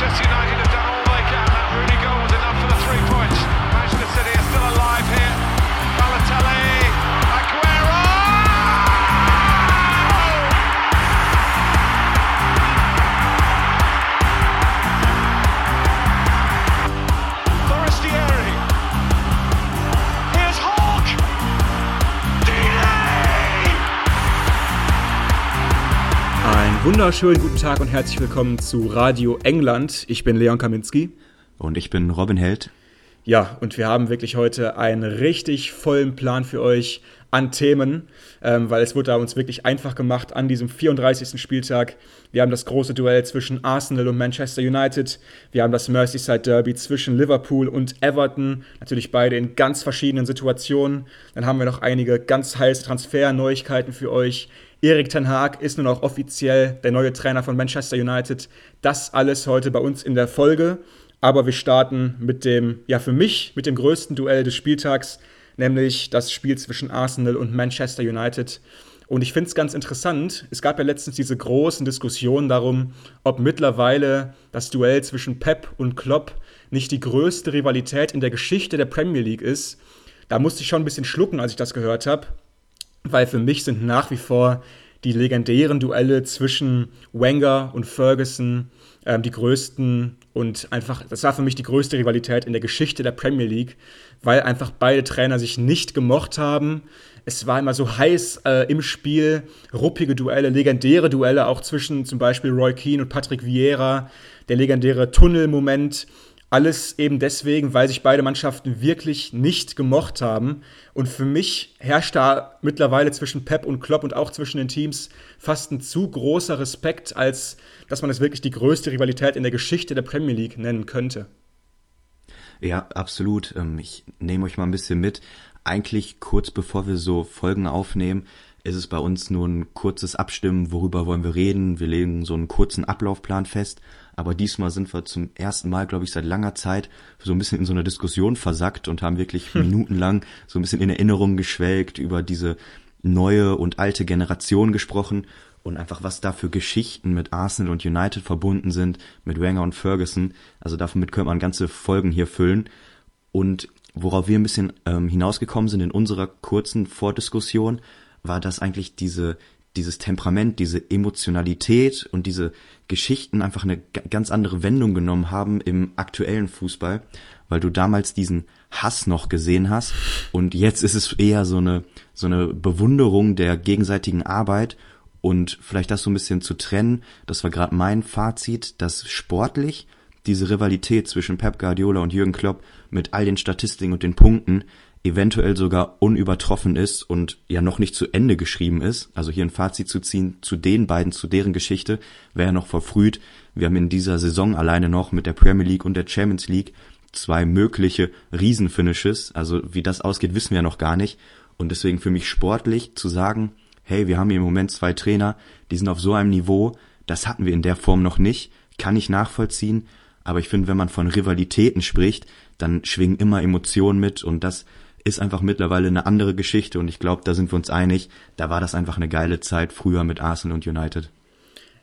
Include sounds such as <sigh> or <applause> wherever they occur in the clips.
Manchester United wunderschönen guten Tag und herzlich willkommen zu Radio England. Ich bin Leon Kaminski. Und ich bin Robin Held. Ja, und wir haben wirklich heute einen richtig vollen Plan für euch an Themen, ähm, weil es wurde uns wirklich einfach gemacht an diesem 34. Spieltag. Wir haben das große Duell zwischen Arsenal und Manchester United. Wir haben das Merseyside Derby zwischen Liverpool und Everton. Natürlich beide in ganz verschiedenen Situationen. Dann haben wir noch einige ganz heiße Transferneuigkeiten für euch. Erik Ten Haag ist nun auch offiziell der neue Trainer von Manchester United. Das alles heute bei uns in der Folge. Aber wir starten mit dem, ja für mich, mit dem größten Duell des Spieltags, nämlich das Spiel zwischen Arsenal und Manchester United. Und ich finde es ganz interessant, es gab ja letztens diese großen Diskussionen darum, ob mittlerweile das Duell zwischen Pep und Klopp nicht die größte Rivalität in der Geschichte der Premier League ist. Da musste ich schon ein bisschen schlucken, als ich das gehört habe, weil für mich sind nach wie vor die legendären Duelle zwischen Wenger und Ferguson ähm, die größten und einfach, das war für mich die größte Rivalität in der Geschichte der Premier League, weil einfach beide Trainer sich nicht gemocht haben. Es war immer so heiß äh, im Spiel, ruppige Duelle, legendäre Duelle, auch zwischen zum Beispiel Roy Keane und Patrick Vieira, der legendäre Tunnelmoment. Alles eben deswegen, weil sich beide Mannschaften wirklich nicht gemocht haben. Und für mich herrscht da mittlerweile zwischen Pep und Klopp und auch zwischen den Teams fast ein zu großer Respekt, als dass man es wirklich die größte Rivalität in der Geschichte der Premier League nennen könnte. Ja, absolut. Ähm, Ich nehme euch mal ein bisschen mit. Eigentlich kurz bevor wir so Folgen aufnehmen, ist es bei uns nur ein kurzes Abstimmen, worüber wollen wir reden. Wir legen so einen kurzen Ablaufplan fest. Aber diesmal sind wir zum ersten Mal, glaube ich, seit langer Zeit so ein bisschen in so einer Diskussion versackt und haben wirklich minutenlang so ein bisschen in Erinnerung geschwelgt über diese neue und alte Generation gesprochen und einfach was da für Geschichten mit Arsenal und United verbunden sind, mit Wenger und Ferguson. Also damit könnte man ganze Folgen hier füllen. Und worauf wir ein bisschen ähm, hinausgekommen sind in unserer kurzen Vordiskussion, war, dass eigentlich diese, dieses Temperament, diese Emotionalität und diese Geschichten einfach eine ganz andere Wendung genommen haben im aktuellen Fußball, weil du damals diesen Hass noch gesehen hast. Und jetzt ist es eher so eine, so eine Bewunderung der gegenseitigen Arbeit. Und vielleicht das so ein bisschen zu trennen, das war gerade mein Fazit, dass sportlich diese Rivalität zwischen Pep Guardiola und Jürgen Klopp mit all den Statistiken und den Punkten eventuell sogar unübertroffen ist und ja noch nicht zu Ende geschrieben ist. Also hier ein Fazit zu ziehen zu den beiden, zu deren Geschichte, wäre ja noch verfrüht. Wir haben in dieser Saison alleine noch mit der Premier League und der Champions League zwei mögliche Riesenfinishes. Also wie das ausgeht, wissen wir ja noch gar nicht. Und deswegen für mich sportlich zu sagen, hey, wir haben hier im Moment zwei Trainer, die sind auf so einem Niveau, das hatten wir in der Form noch nicht, kann ich nachvollziehen. Aber ich finde, wenn man von Rivalitäten spricht, dann schwingen immer Emotionen mit und das ist einfach mittlerweile eine andere Geschichte und ich glaube, da sind wir uns einig, da war das einfach eine geile Zeit früher mit Arsenal und United.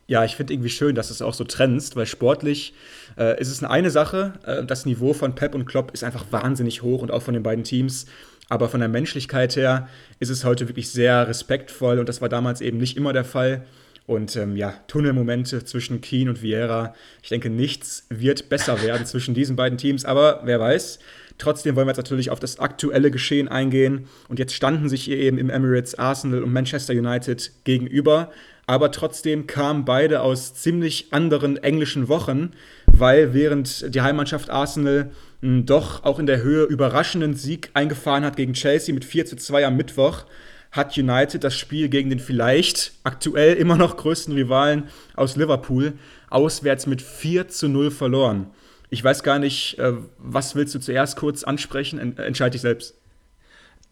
Ja, ich finde irgendwie schön, dass du es auch so trennst, weil sportlich äh, ist es eine, Sache. Äh, das Niveau von Pep und Klopp ist einfach wahnsinnig hoch und auch von den beiden Teams. Aber von der Menschlichkeit her ist es heute wirklich sehr respektvoll und das war damals eben nicht immer der Fall. Und ähm, ja, Tunnelmomente zwischen Keane und Vieira. Ich denke, nichts wird besser werden zwischen diesen beiden Teams, aber wer weiß. Trotzdem wollen wir jetzt natürlich auf das aktuelle Geschehen eingehen. Und jetzt standen sich hier eben im Emirates Arsenal und Manchester United gegenüber. Aber trotzdem kamen beide aus ziemlich anderen englischen Wochen, weil während die Heimmannschaft Arsenal mh, doch auch in der Höhe überraschenden Sieg eingefahren hat gegen Chelsea mit 4 zu 2 am Mittwoch, hat United das Spiel gegen den vielleicht aktuell immer noch größten Rivalen aus Liverpool auswärts mit 4 zu 0 verloren. Ich weiß gar nicht, äh, was willst du zuerst kurz ansprechen? En entscheide dich selbst.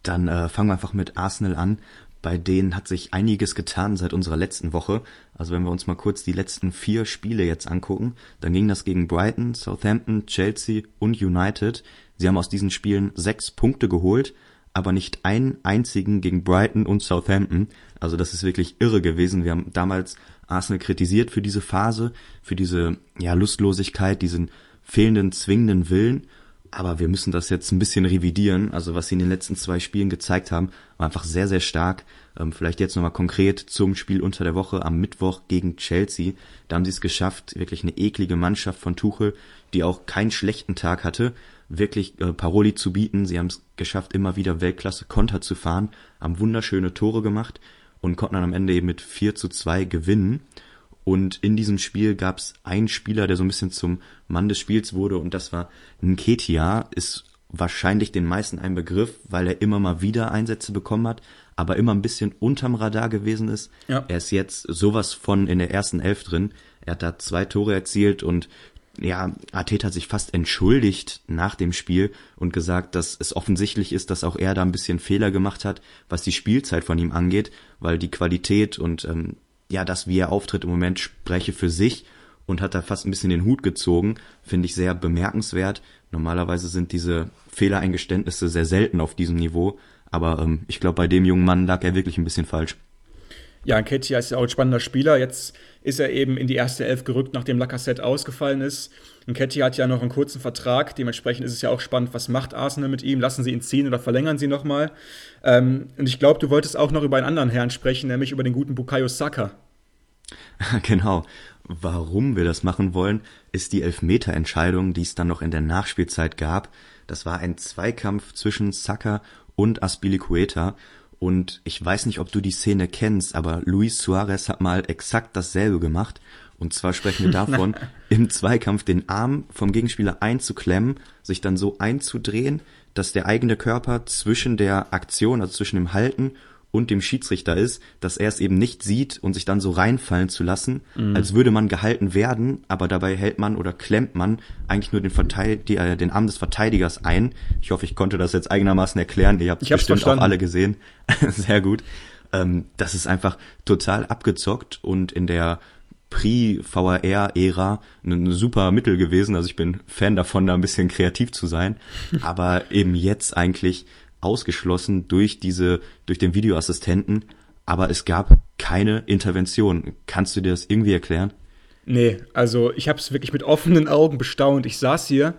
Dann äh, fangen wir einfach mit Arsenal an. Bei denen hat sich einiges getan seit unserer letzten Woche. Also wenn wir uns mal kurz die letzten vier Spiele jetzt angucken, dann ging das gegen Brighton, Southampton, Chelsea und United. Sie haben aus diesen Spielen sechs Punkte geholt, aber nicht einen einzigen gegen Brighton und Southampton. Also das ist wirklich irre gewesen. Wir haben damals Arsenal kritisiert für diese Phase, für diese ja, Lustlosigkeit, diesen fehlenden, zwingenden Willen. Aber wir müssen das jetzt ein bisschen revidieren. Also was sie in den letzten zwei Spielen gezeigt haben, war einfach sehr, sehr stark. Ähm, vielleicht jetzt nochmal konkret zum Spiel unter der Woche am Mittwoch gegen Chelsea. Da haben sie es geschafft, wirklich eine eklige Mannschaft von Tuchel, die auch keinen schlechten Tag hatte, wirklich äh, Paroli zu bieten. Sie haben es geschafft, immer wieder Weltklasse Konter zu fahren, haben wunderschöne Tore gemacht und konnten dann am Ende eben mit 4 zu 2 gewinnen. Und in diesem Spiel gab es einen Spieler, der so ein bisschen zum Mann des Spiels wurde und das war Nketia, ist wahrscheinlich den meisten ein Begriff, weil er immer mal wieder Einsätze bekommen hat, aber immer ein bisschen unterm Radar gewesen ist. Ja. Er ist jetzt sowas von in der ersten Elf drin. Er hat da zwei Tore erzielt und ja, Arteta hat sich fast entschuldigt nach dem Spiel und gesagt, dass es offensichtlich ist, dass auch er da ein bisschen Fehler gemacht hat, was die Spielzeit von ihm angeht, weil die Qualität und ähm, ja, das, wie er auftritt im Moment, spreche für sich und hat da fast ein bisschen den Hut gezogen, finde ich sehr bemerkenswert. Normalerweise sind diese Fehlereingeständnisse sehr selten auf diesem Niveau, aber ähm, ich glaube, bei dem jungen Mann lag er wirklich ein bisschen falsch. Ja, Nketiah ist ja auch ein spannender Spieler. Jetzt ist er eben in die erste Elf gerückt, nachdem Lacazette ausgefallen ist. Nketiah hat ja noch einen kurzen Vertrag. Dementsprechend ist es ja auch spannend, was macht Arsenal mit ihm? Lassen sie ihn ziehen oder verlängern sie nochmal? Ähm, und ich glaube, du wolltest auch noch über einen anderen Herrn sprechen, nämlich über den guten Bukayo Saka. <laughs> Genau. Warum wir das machen wollen, ist die Elfmeter-Entscheidung, die es dann noch in der Nachspielzeit gab. Das war ein Zweikampf zwischen Saka und Aspilicueta und ich weiß nicht, ob du die Szene kennst, aber Luis Suarez hat mal exakt dasselbe gemacht. Und zwar sprechen wir <laughs> davon, im Zweikampf den Arm vom Gegenspieler einzuklemmen, sich dann so einzudrehen, dass der eigene Körper zwischen der Aktion, also zwischen dem Halten und dem Schiedsrichter ist, dass er es eben nicht sieht und sich dann so reinfallen zu lassen, mhm. als würde man gehalten werden, aber dabei hält man oder klemmt man eigentlich nur den, Verteid äh, den Arm des Verteidigers ein. Ich hoffe, ich konnte das jetzt eigenermaßen erklären. Ihr habt es bestimmt verstanden. auch alle gesehen. <laughs> Sehr gut. Ähm, das ist einfach total abgezockt und in der Pre-VRR-Ära ein super Mittel gewesen. Also ich bin Fan davon, da ein bisschen kreativ zu sein. <laughs> Aber eben jetzt eigentlich ausgeschlossen durch diese, durch den Videoassistenten, aber es gab keine Intervention. Kannst du dir das irgendwie erklären? Nee, also ich habe es wirklich mit offenen Augen bestaunt. Ich saß hier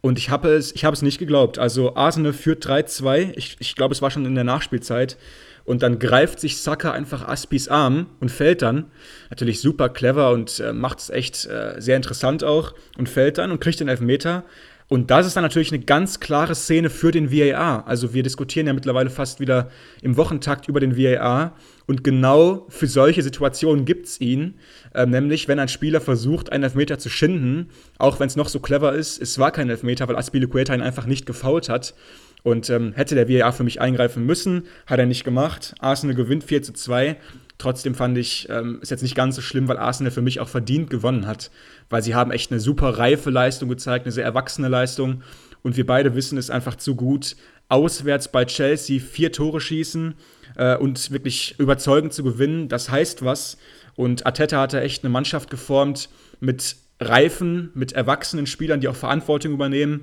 und ich habe es, ich es nicht geglaubt. Also Arsenal führt 3-2. Ich, ich glaube, es war schon in der Nachspielzeit. Und dann greift sich Saka einfach Aspis Arm und fällt dann. Natürlich super clever und äh, macht es echt äh, sehr interessant auch. Und fällt dann und kriegt den Elfmeter. Und das ist dann natürlich eine ganz klare Szene für den VAR. Also wir diskutieren ja mittlerweile fast wieder im Wochentakt über den VAR. Und genau für solche Situationen gibt es ihn. Ähm, nämlich, wenn ein Spieler versucht, einen Elfmeter zu schinden, auch wenn es noch so clever ist, es war kein Elfmeter, weil Aspilicueta ihn einfach nicht gefault hat. Und ähm, hätte der VAR für mich eingreifen müssen, hat er nicht gemacht. Arsenal gewinnt 4 zu 2. Trotzdem fand ich, ähm, ist jetzt nicht ganz so schlimm, weil Arsenal für mich auch verdient gewonnen hat. Weil sie haben echt eine super reife Leistung gezeigt, eine sehr erwachsene Leistung. Und wir beide wissen es einfach zu gut. Auswärts bei Chelsea vier Tore schießen äh, und wirklich überzeugend zu gewinnen, das heißt was. Und Ateta hatte echt eine Mannschaft geformt mit reifen, mit erwachsenen Spielern, die auch Verantwortung übernehmen.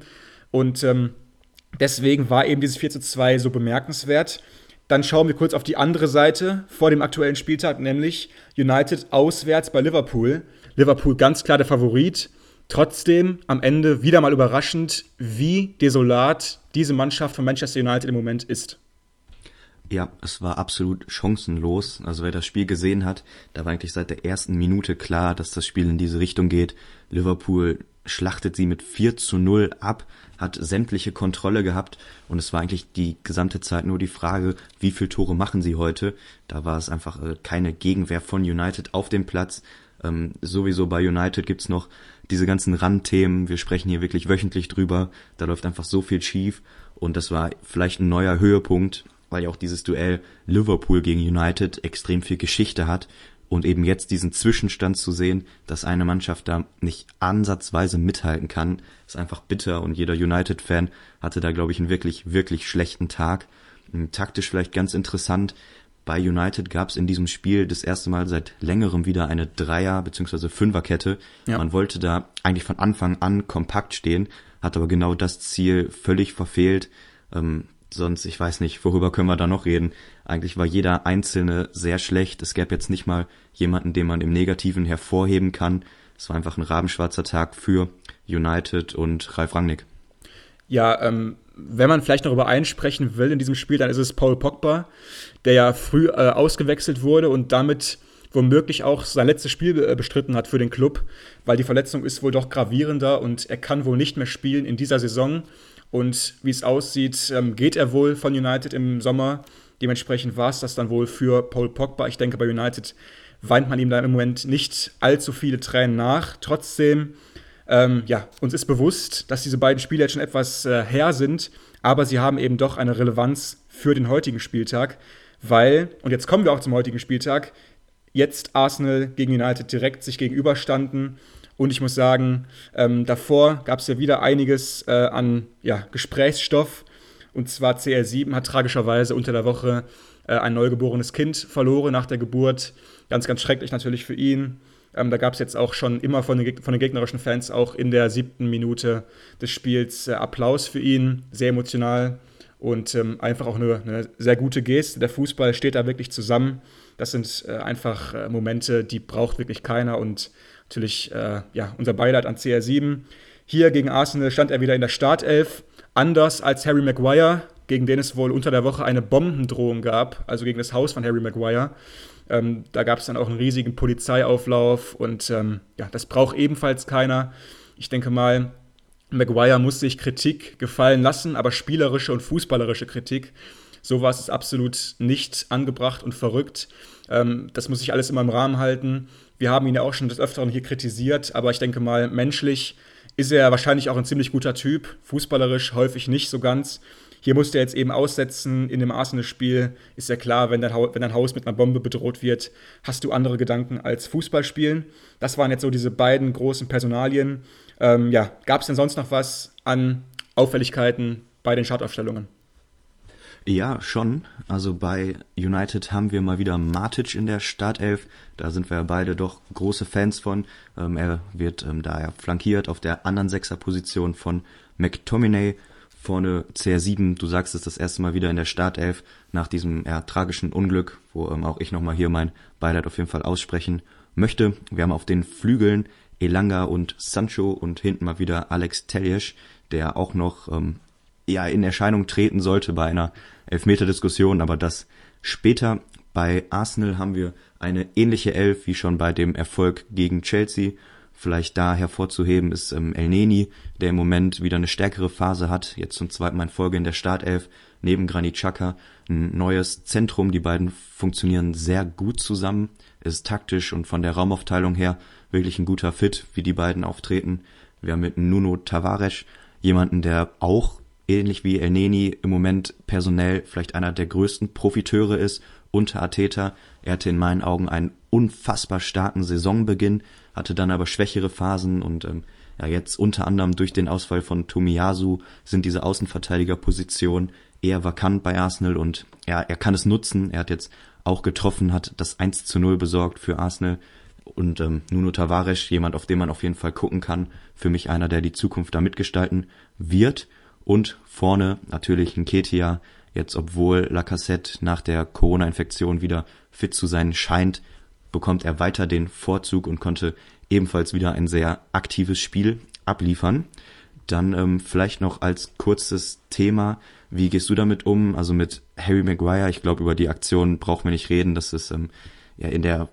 Und ähm, deswegen war eben dieses 4 zu 2 so bemerkenswert. Dann schauen wir kurz auf die andere Seite vor dem aktuellen Spieltag, nämlich United auswärts bei Liverpool. Liverpool ganz klar der Favorit. Trotzdem am Ende wieder mal überraschend, wie desolat diese Mannschaft von Manchester United im Moment ist. Ja, es war absolut chancenlos. Also wer das Spiel gesehen hat, da war eigentlich seit der ersten Minute klar, dass das Spiel in diese Richtung geht. Liverpool schlachtet sie mit 4 zu 0 ab, hat sämtliche Kontrolle gehabt und es war eigentlich die gesamte Zeit nur die Frage, wie viele Tore machen sie heute. Da war es einfach äh, keine Gegenwehr von United auf dem Platz. Ähm, sowieso bei United gibt's noch diese ganzen Randthemen. Wir sprechen hier wirklich wöchentlich drüber. Da läuft einfach so viel schief und das war vielleicht ein neuer Höhepunkt, weil ja auch dieses Duell Liverpool gegen United extrem viel Geschichte hat und eben jetzt diesen Zwischenstand zu sehen, dass eine Mannschaft da nicht ansatzweise mithalten kann, ist einfach bitter und jeder United-Fan hatte da, glaube ich, einen wirklich, wirklich schlechten Tag. Taktisch vielleicht ganz interessant. Bei United gab es in diesem Spiel das erste Mal seit längerem wieder eine Dreier- bzw. Fünferkette. Ja. Man wollte da eigentlich von Anfang an kompakt stehen, hat aber genau das Ziel völlig verfehlt. Ähm, sonst, ich weiß nicht, worüber können wir da noch reden. Eigentlich war jeder Einzelne sehr schlecht. Es gäbe jetzt nicht mal jemanden, den man im Negativen hervorheben kann. Es war einfach ein rabenschwarzer Tag für United und Ralf Rangnick. Ja, ähm, wenn man vielleicht noch über einen sprechen will in diesem Spiel, dann ist es Paul Pogba, der ja früh äh, ausgewechselt wurde und damit womöglich auch sein letztes Spiel äh, bestritten hat für den Club, weil die Verletzung ist wohl doch gravierender und er kann wohl nicht mehr spielen in dieser Saison. Und wie es aussieht, ähm, geht er wohl von United im Sommer. Dementsprechend war es das dann wohl für Paul Pogba. Ich denke, bei United weint man ihm da im Moment nicht allzu viele Tränen nach. Trotzdem, ähm, ja, uns ist bewusst, dass diese beiden Spiele jetzt schon etwas äh, her sind, aber sie haben eben doch eine Relevanz für den heutigen Spieltag, weil, und jetzt kommen wir auch zum heutigen Spieltag, jetzt Arsenal gegen United direkt sich gegenüberstanden. Und ich muss sagen, ähm, davor gab es ja wieder einiges äh, an ja, Gesprächsstoff. Und zwar CR7 hat tragischerweise unter der Woche äh, ein neugeborenes Kind verloren nach der Geburt. Ganz, ganz schrecklich natürlich für ihn. Ähm, da gab es jetzt auch schon immer von den, von den, gegnerischen Fans auch in der siebten Minute des Spiels äh, Applaus für ihn. Sehr emotional und ähm, einfach auch eine, eine, sehr gute Geste. Der Fußball steht da wirklich zusammen. Das sind äh, einfach äh, Momente, die braucht wirklich keiner. Und natürlich äh, ja, unser Beileid an CR7. Hier gegen Arsenal stand er wieder in der Startelf. Anders als Harry Maguire, gegen den es wohl unter der Woche eine Bombendrohung gab, also gegen das Haus von Harry Maguire. Ähm, da gab es dann auch einen riesigen Polizeiauflauf und ähm, ja, das braucht ebenfalls keiner. Ich denke mal, Maguire muss sich Kritik gefallen lassen, aber spielerische und fußballerische Kritik. Sowas ist absolut nicht angebracht und verrückt. Ähm, das muss sich alles immer im Rahmen halten. Wir haben ihn ja auch schon des Öfteren hier kritisiert, aber ich denke mal, menschlich ist er wahrscheinlich auch ein ziemlich guter Typ. Fußballerisch häufig nicht so ganz. Hier musste er jetzt eben aussetzen in dem Arsenal-Spiel. Ist ja klar, wenn dein, wenn dein Haus mit einer Bombe bedroht wird, hast du andere Gedanken als Fußballspielen. Das waren jetzt so diese beiden großen Personalien. Ähm, ja, gab es denn sonst noch was an Auffälligkeiten bei den Startaufstellungen? Ja, schon. Also bei United haben wir mal wieder Matic in der Startelf. Da sind wir beide doch große Fans von. Ähm, er wird ähm, daher flankiert auf der anderen Sechserposition von McTominay. Vorne CR7, du sagst es das erste Mal wieder in der Startelf nach diesem eher tragischen Unglück, wo ähm, auch ich nochmal hier mein Beileid auf jeden Fall aussprechen möchte. Wir haben auf den Flügeln Elanga und Sancho und hinten mal wieder Alex Teljesch, der auch noch ähm, ja in Erscheinung treten sollte bei einer Elfmeter-Diskussion, aber das später. Bei Arsenal haben wir eine ähnliche Elf wie schon bei dem Erfolg gegen Chelsea. Vielleicht da hervorzuheben ist ähm, El Neni, der im Moment wieder eine stärkere Phase hat, jetzt zum zweiten Mal in Folge in der Startelf, neben Granit Xhaka ein neues Zentrum. Die beiden funktionieren sehr gut zusammen, ist taktisch und von der Raumaufteilung her wirklich ein guter Fit, wie die beiden auftreten. Wir haben mit Nuno Tavares jemanden, der auch ähnlich wie El Neni im Moment personell vielleicht einer der größten Profiteure ist unter Ateta. Er hatte in meinen Augen einen unfassbar starken Saisonbeginn, hatte dann aber schwächere Phasen und ähm, ja jetzt unter anderem durch den Ausfall von Tomiyasu sind diese Außenverteidigerpositionen eher vakant bei Arsenal und ja, er kann es nutzen. Er hat jetzt auch getroffen, hat das 1 zu 0 besorgt für Arsenal und ähm, Nuno Tavares, jemand, auf den man auf jeden Fall gucken kann. Für mich einer, der die Zukunft da mitgestalten wird. Und vorne natürlich ein Ketia, jetzt obwohl Lacassette nach der Corona-Infektion wieder fit zu sein scheint, bekommt er weiter den Vorzug und konnte ebenfalls wieder ein sehr aktives Spiel abliefern. Dann ähm, vielleicht noch als kurzes Thema, wie gehst du damit um? Also mit Harry Maguire, ich glaube, über die Aktion brauchen wir nicht reden. Das ist ähm, ja in der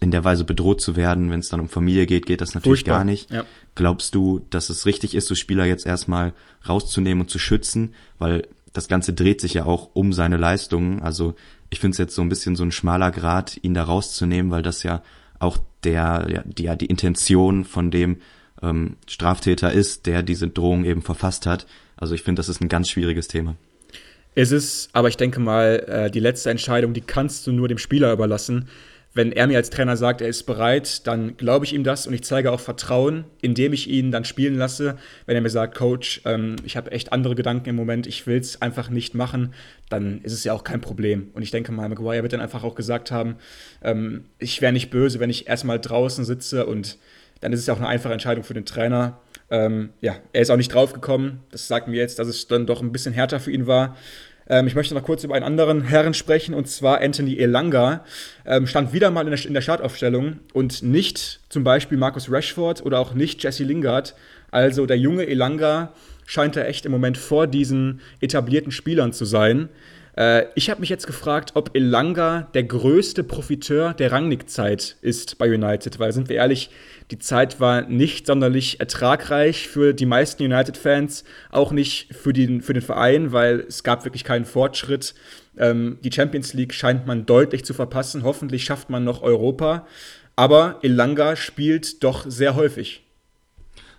in der Weise bedroht zu werden, wenn es dann um Familie geht, geht das natürlich Furchtbar. gar nicht. Ja. Glaubst du, dass es richtig ist, so Spieler jetzt erstmal rauszunehmen und zu schützen? Weil das Ganze dreht sich ja auch um seine Leistungen. Also ich finde es jetzt so ein bisschen so ein schmaler Grad, ihn da rauszunehmen, weil das ja auch der, ja, die, ja, die Intention von dem ähm, Straftäter ist, der diese Drohung eben verfasst hat. Also ich finde, das ist ein ganz schwieriges Thema. Es ist, aber ich denke mal, äh, die letzte Entscheidung, die kannst du nur dem Spieler überlassen wenn er mir als Trainer sagt, er ist bereit, dann glaube ich ihm das und ich zeige auch Vertrauen, indem ich ihn dann spielen lasse. Wenn er mir sagt, Coach, ähm, ich habe echt andere Gedanken im Moment, ich will es einfach nicht machen, dann ist es ja auch kein Problem. Und ich denke mal, Maguire wird dann einfach auch gesagt haben, ähm, ich wäre nicht böse, wenn ich erstmal draußen sitze und dann ist es ja auch eine einfache Entscheidung für den Trainer. Ähm, ja, er ist auch nicht draufgekommen. Das sagt mir jetzt, dass es dann doch ein bisschen härter für ihn war. Ähm, ich möchte noch kurz über einen anderen Herren sprechen, und zwar Anthony Elanga. Ähm, stand wieder mal in der, in der Startaufstellung und nicht zum Beispiel Markus Rashford oder auch nicht Jesse Lingard. Also der junge Elanga scheint er echt im Moment vor diesen etablierten Spielern zu sein. Äh, ich habe mich jetzt gefragt, ob Elanga der größte Profiteur der Rangnick-Zeit ist bei United, weil sind wir ehrlich, die Zeit war nicht sonderlich ertragreich für die meisten United-Fans, auch nicht für den, für den Verein, weil es gab wirklich keinen Fortschritt. Ähm, die Champions League scheint man deutlich zu verpassen. Hoffentlich schafft man noch Europa. Aber Elanga spielt doch sehr häufig.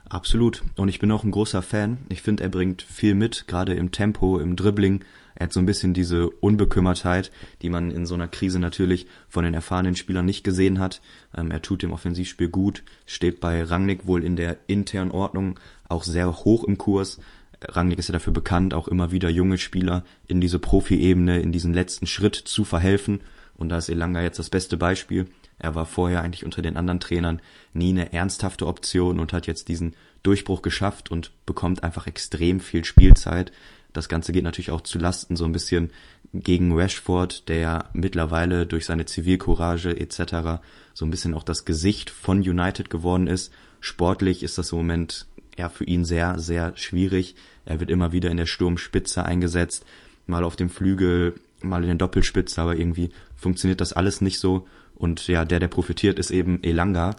Absolut. Und ich bin auch ein großer Fan. Ich finde, er bringt viel mit, gerade im Tempo, im Dribbling. Er hat so ein bisschen diese Unbekümmertheit, die man in so einer Krise natürlich von den erfahrenen Spielern nicht gesehen hat. Ähm, er tut dem Offensivspiel gut, steht bei Rangnick wohl in der internen Ordnung auch sehr hoch im Kurs. Rangnick ist ja dafür bekannt, auch immer wieder junge Spieler in diese Profi-Ebene, in diesen letzten Schritt zu verhelfen. Und da ist Elanga jetzt das beste Beispiel. Er war vorher eigentlich unter den anderen Trainern nie eine ernsthafte Option und hat jetzt diesen Durchbruch geschafft und bekommt einfach extrem viel Spielzeit. Das Ganze geht natürlich auch zu Lasten so ein bisschen gegen Rashford, der mittlerweile durch seine Zivilcourage etc. so ein bisschen auch das Gesicht von United geworden ist. Sportlich ist das im Moment ja für ihn sehr, sehr schwierig. Er wird immer wieder in der Sturmspitze eingesetzt, mal auf dem Flügel, mal in der Doppelspitze, aber irgendwie funktioniert das alles nicht so. Und ja, der, der profitiert, ist eben Elanga.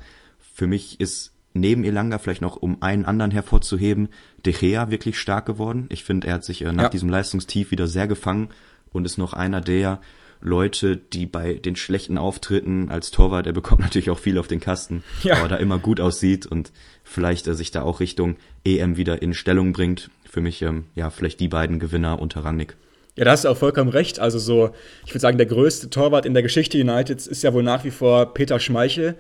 Für mich ist neben Elanga vielleicht noch, um einen anderen hervorzuheben, De Gea wirklich stark geworden. Ich finde, er hat sich äh, nach ja. diesem Leistungstief wieder sehr gefangen und ist noch einer der Leute, die bei den schlechten Auftritten als Torwart, er bekommt <laughs> natürlich auch viel auf den Kasten, ja. aber da immer gut aussieht und vielleicht äh, sich da auch Richtung EM wieder in Stellung bringt. Für mich, ähm, ja, vielleicht die beiden Gewinner unter Rangnick. Ja, da hast du auch vollkommen recht. Also so, ich würde sagen, der größte Torwart in der Geschichte Uniteds ist ja wohl nach wie vor Peter Schmeichel.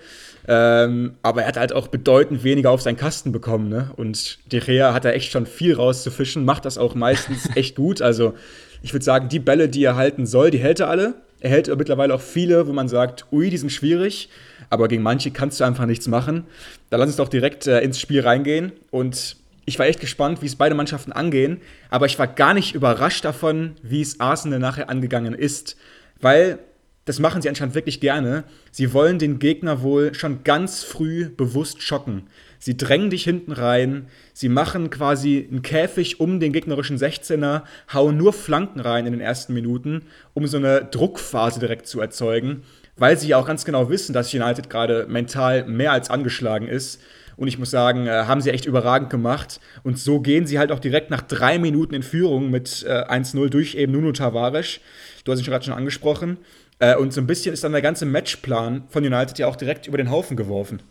Ähm, aber er hat halt auch bedeutend weniger auf seinen Kasten bekommen. Ne? Und De Gea hat da echt schon viel rauszufischen, macht das auch meistens <laughs> echt gut. Also ich würde sagen, die Bälle, die er halten soll, die hält er alle. Er hält mittlerweile auch viele, wo man sagt, ui, die sind schwierig, aber gegen manche kannst du einfach nichts machen. Da lass uns doch direkt äh, ins Spiel reingehen und ich war echt gespannt, wie es beide Mannschaften angehen, aber ich war gar nicht überrascht davon, wie es Arsenal nachher angegangen ist, weil das machen sie anscheinend wirklich gerne. Sie wollen den Gegner wohl schon ganz früh bewusst schocken. Sie drängen dich hinten rein, sie machen quasi einen Käfig um den gegnerischen 16er, hauen nur Flanken rein in den ersten Minuten, um so eine Druckphase direkt zu erzeugen, weil sie ja auch ganz genau wissen, dass United gerade mental mehr als angeschlagen ist und ich muss sagen, äh, haben sie echt überragend gemacht. Und so gehen sie halt auch direkt nach drei Minuten in Führung mit äh, 1-0 durch eben Nuno Tavares. Du hast ihn gerade schon angesprochen. Äh, und so ein bisschen ist dann der ganze Matchplan von United ja auch direkt über den Haufen geworfen.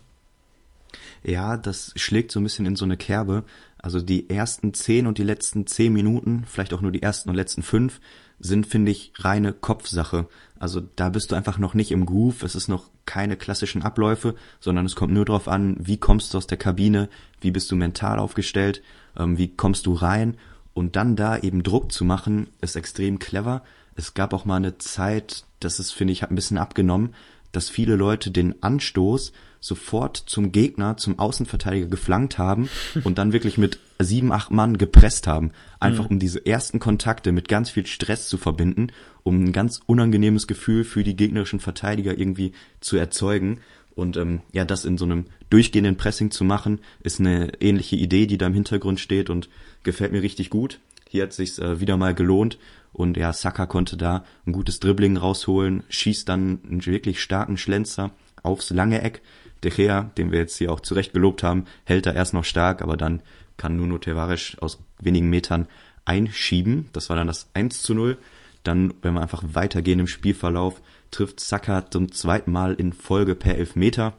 Ja, das schlägt so ein bisschen in so eine Kerbe. Also die ersten zehn und die letzten zehn Minuten, vielleicht auch nur die ersten und letzten fünf, sind, finde ich, reine Kopfsache. Also da bist du einfach noch nicht im Groove, es ist noch keine klassischen Abläufe, sondern es kommt nur darauf an, wie kommst du aus der Kabine, wie bist du mental aufgestellt, ähm, wie kommst du rein und dann da eben Druck zu machen, ist extrem clever. Es gab auch mal eine Zeit, das ist, finde ich, hat ein bisschen abgenommen, dass viele Leute den Anstoß sofort zum Gegner, zum Außenverteidiger geflankt haben und dann wirklich mit sieben, acht Mann gepresst haben. Einfach mhm. um diese ersten Kontakte mit ganz viel Stress zu verbinden, um ein ganz unangenehmes Gefühl für die gegnerischen Verteidiger irgendwie zu erzeugen. Und ähm, ja, das in so einem durchgehenden Pressing zu machen, ist eine ähnliche Idee, die da im Hintergrund steht und gefällt mir richtig gut. Hier hat sich's äh, wieder mal gelohnt und ja, Saka konnte da ein gutes Dribbling rausholen, schießt dann einen wirklich starken Schlenzer aufs lange Eck. De Gea, den wir jetzt hier auch zurecht gelobt haben, hält da erst noch stark, aber dann kann Nuno Tavares aus wenigen Metern einschieben. Das war dann das 1 zu 0. Dann, wenn wir einfach weitergehen im Spielverlauf, trifft Saka zum zweiten Mal in Folge per Elfmeter.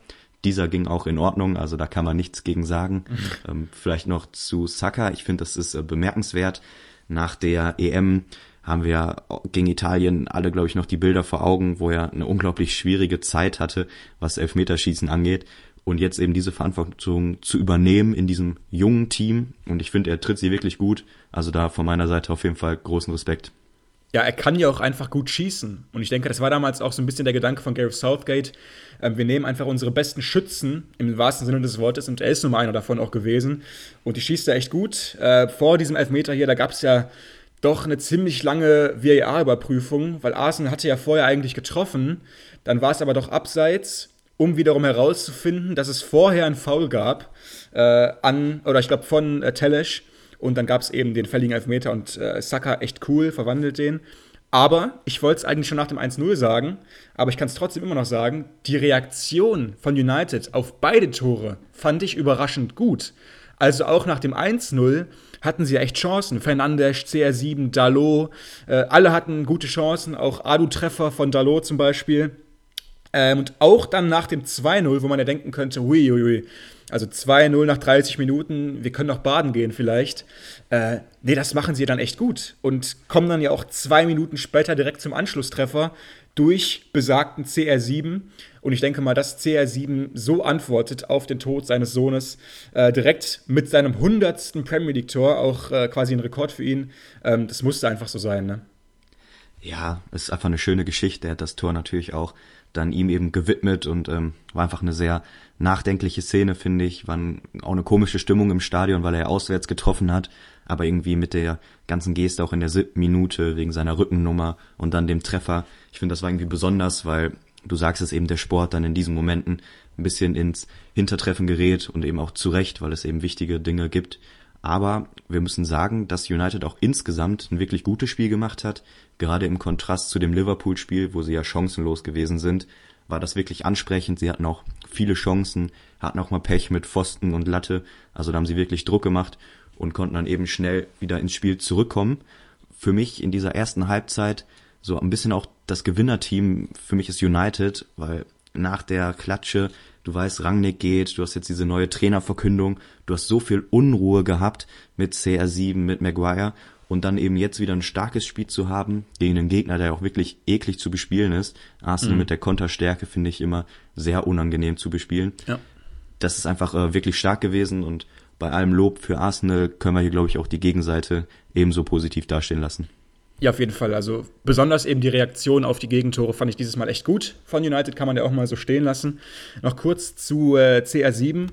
Dieser ging auch in Ordnung, also da kann man nichts gegen sagen. Mhm. Ähm, vielleicht noch zu Saka. Ich finde, das ist äh, bemerkenswert. Nach der EM haben wir gegen Italien alle, glaube ich, noch die Bilder vor Augen, wo er eine unglaublich schwierige Zeit hatte, was Elfmeterschießen angeht und jetzt eben diese Verantwortung zu übernehmen in diesem jungen Team. Und ich finde, er tritt sie wirklich gut. Also da von meiner Seite auf jeden Fall großen Respekt. Ja, er kann ja auch einfach gut schießen. Und ich denke, das war damals auch so ein bisschen der Gedanke von Gareth Southgate. Ähm, wir nehmen einfach unsere besten Schützen im wahrsten Sinne des Wortes und er ist nun mal einer davon auch gewesen. Und die schießt er echt gut. Äh, vor diesem Elfmeter hier, da gab es ja doch eine ziemlich lange VAR-Überprüfung, weil Arsenal hatte ja vorher eigentlich getroffen, dann war es aber doch abseits, um wiederum herauszufinden, dass es vorher einen Foul gab äh, an, oder ich glaube von äh, Telesch und dann gab es eben den fälligen Elfmeter und äh, Saka echt cool, verwandelt den. Aber ich wollte es eigentlich schon nach dem 1-0 sagen, aber ich kann es trotzdem immer noch sagen, die Reaktion von United auf beide Tore fand ich überraschend gut. Also auch nach dem 1-0 hatten sie echt Chancen. Fernandes, CR7, Dalot, äh, alle hatten gute Chancen, auch Adu-Treffer von Dalot zum Beispiel. Ähm, und auch dann nach dem 2-0, wo man ja denken könnte, hui, hui, hui, also 2-0 nach 30 Minuten, wir können noch baden gehen vielleicht. Äh, nee, das machen sie dann echt gut und kommen dann ja auch zwei Minuten später direkt zum Anschlusstreffer durch besagten CR7. Und ich denke mal, dass CR7 so antwortet auf den Tod seines Sohnes, äh, direkt mit seinem 100. Premier League-Tor, auch äh, quasi ein Rekord für ihn, ähm, das musste einfach so sein, ne? Ja, ist einfach eine schöne Geschichte. Er hat das Tor natürlich auch dann ihm eben gewidmet und ähm, war einfach eine sehr nachdenkliche Szene, finde ich. War auch eine komische Stimmung im Stadion, weil er auswärts getroffen hat, aber irgendwie mit der ganzen Geste auch in der siebten Minute wegen seiner Rückennummer und dann dem Treffer. Ich finde, das war irgendwie besonders, weil du sagst es eben, der Sport dann in diesen Momenten ein bisschen ins Hintertreffen gerät und eben auch zu Recht, weil es eben wichtige Dinge gibt. Aber wir müssen sagen, dass United auch insgesamt ein wirklich gutes Spiel gemacht hat. Gerade im Kontrast zu dem Liverpool-Spiel, wo sie ja chancenlos gewesen sind, war das wirklich ansprechend. Sie hatten auch viele Chancen, hatten auch mal Pech mit Pfosten und Latte. Also da haben sie wirklich Druck gemacht und konnten dann eben schnell wieder ins Spiel zurückkommen. Für mich in dieser ersten Halbzeit so ein bisschen auch das Gewinnerteam für mich ist United, weil nach der Klatsche du weißt, Rangnick geht, du hast jetzt diese neue Trainerverkündung, du hast so viel Unruhe gehabt mit CR7, mit Maguire und dann eben jetzt wieder ein starkes Spiel zu haben gegen einen Gegner, der auch wirklich eklig zu bespielen ist. Arsenal mhm. mit der Konterstärke finde ich immer sehr unangenehm zu bespielen. Ja. Das ist einfach äh, wirklich stark gewesen und bei allem Lob für Arsenal können wir hier, glaube ich, auch die Gegenseite ebenso positiv dastehen lassen. Ja, auf jeden Fall. Also besonders eben die Reaktion auf die Gegentore fand ich dieses Mal echt gut. Von United kann man ja auch mal so stehen lassen. Noch kurz zu äh, CR7.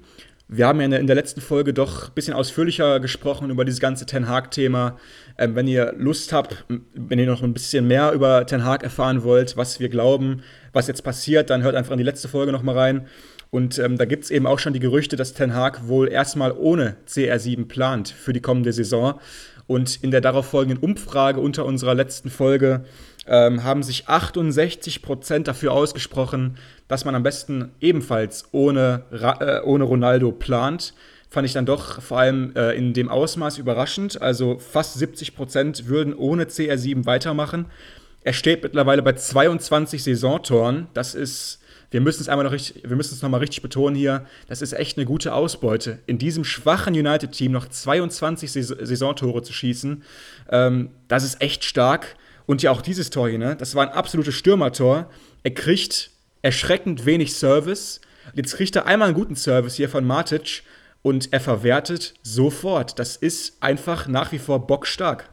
Wir haben ja in der letzten Folge doch ein bisschen ausführlicher gesprochen über dieses ganze Ten Hag-Thema. Ähm, wenn ihr Lust habt, wenn ihr noch ein bisschen mehr über Ten Hag erfahren wollt, was wir glauben, was jetzt passiert, dann hört einfach in die letzte Folge noch mal rein. Und ähm, da gibt es eben auch schon die Gerüchte, dass Ten Hag wohl erstmal ohne CR7 plant für die kommende Saison. Und in der darauffolgenden Umfrage unter unserer letzten Folge ähm, haben sich 68 Prozent dafür ausgesprochen, dass man am besten ebenfalls ohne, äh, ohne Ronaldo plant. Fand ich dann doch vor allem äh, in dem Ausmaß überraschend. Also fast 70 Prozent würden ohne CR7 weitermachen. Er steht mittlerweile bei 22 Saisontoren. Das ist wir müssen es einmal noch richtig, wir müssen es nochmal richtig betonen hier, das ist echt eine gute Ausbeute. In diesem schwachen United-Team noch 22 Saisontore zu schießen, ähm, das ist echt stark. Und ja auch dieses Tor hier, ne? Das war ein absolutes Stürmertor. Er kriegt erschreckend wenig Service. Jetzt kriegt er einmal einen guten Service hier von Matic und er verwertet sofort. Das ist einfach nach wie vor bockstark.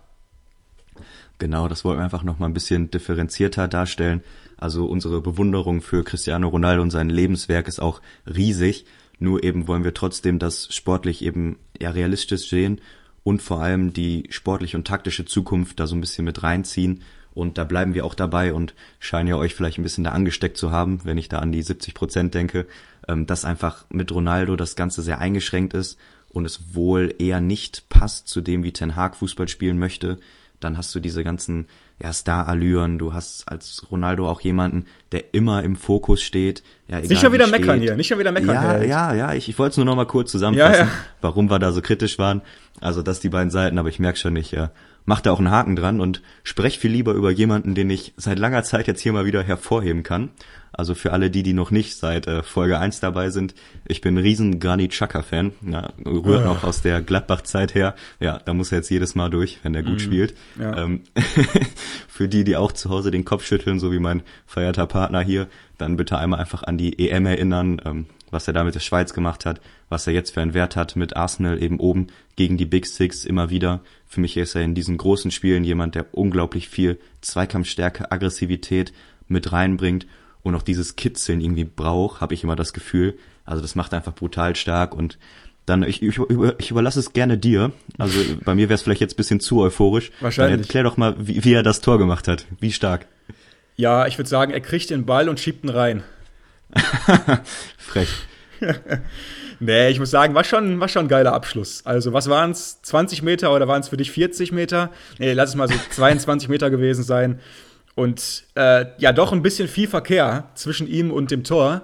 Genau, das wollten wir einfach noch mal ein bisschen differenzierter darstellen. Also unsere Bewunderung für Cristiano Ronaldo und sein Lebenswerk ist auch riesig. Nur eben wollen wir trotzdem das sportlich eben ja realistisch sehen und vor allem die sportliche und taktische Zukunft da so ein bisschen mit reinziehen. Und da bleiben wir auch dabei und scheinen ja euch vielleicht ein bisschen da angesteckt zu haben, wenn ich da an die 70 Prozent denke, ähm, dass einfach mit Ronaldo das Ganze sehr eingeschränkt ist und es wohl eher nicht passt zu dem, wie Ten Hag Fußball spielen möchte. Dann hast du diese ganzen ja, Star-Allüren, du hast als Ronaldo auch jemanden, der immer im Fokus steht. Ja, egal, nicht schon wieder meckern steht. hier, nicht schon wieder meckern. Ja, halt. ja, ja, ich, ich wollte es nur noch mal kurz zusammenfassen, ja, ja. warum wir da so kritisch waren. Also das die beiden Seiten, aber ich merke schon, ich äh, mache da auch einen Haken dran und spreche viel lieber über jemanden, den ich seit langer Zeit jetzt hier mal wieder hervorheben kann. Also für alle die, die noch nicht seit äh, Folge 1 dabei sind, ich bin ein riesen Granit Xhaka-Fan. Ja, rührt noch aus der Gladbach-Zeit her. Ja, da muss er jetzt jedes Mal durch, wenn er gut mm, spielt. Ja. Ähm, <laughs> für die, die auch zu Hause den Kopf schütteln, so wie mein verehrter Partner hier, dann bitte einmal einfach an die EM erinnern, ähm, was er da mit der Schweiz gemacht hat, was er jetzt für einen Wert hat mit Arsenal eben oben gegen die Big Six immer wieder. Für mich ist er in diesen großen Spielen jemand, der unglaublich viel Zweikampfstärke, Aggressivität mit reinbringt und auch dieses Kitzeln irgendwie braucht, habe ich immer das Gefühl. Also das macht einfach brutal stark und Dann ich, ich, ich überlasse es gerne dir. Also <laughs> bei mir wäre es vielleicht jetzt ein bisschen zu euphorisch. Wahrscheinlich. Dann erklär doch mal, wie, wie er das Tor gemacht hat. Wie stark. Ja, ich würde sagen, er kriegt den Ball und schiebt ihn rein. <laughs> Frech. <laughs> nee, ich muss sagen, war schon, war schon ein geiler Abschluss. Also, was waren es? 20 Meter oder waren es für dich 40 Meter? Nee, lass es mal so <laughs> 22 Meter gewesen sein. Und äh, ja, doch ein bisschen viel Verkehr zwischen ihm und dem Tor.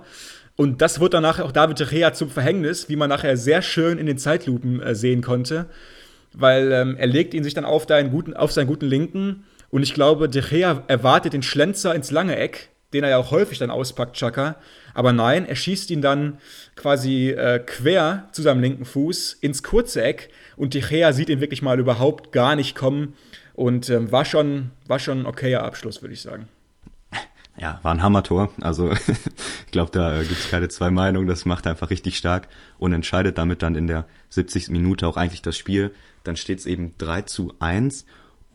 Und das wurde danach auch David De Gea zum Verhängnis, wie man nachher sehr schön in den Zeitlupen äh, sehen konnte. Weil ähm, er legt ihn sich dann auf, guten, auf seinen guten Linken. Und ich glaube, De Gea erwartet den Schlenzer ins lange Eck, den er ja auch häufig dann auspackt, Chaka. Aber nein, er schießt ihn dann quasi äh, quer zu seinem linken Fuß ins kurze Eck. Und Gea sieht ihn wirklich mal überhaupt gar nicht kommen. Und ähm, war, schon, war schon ein okayer Abschluss, würde ich sagen. Ja, war ein Hammertor. Also <laughs> ich glaube, da gibt es keine zwei Meinungen. Das macht er einfach richtig stark und entscheidet damit dann in der 70. Minute auch eigentlich das Spiel. Dann steht es eben 3 zu 1.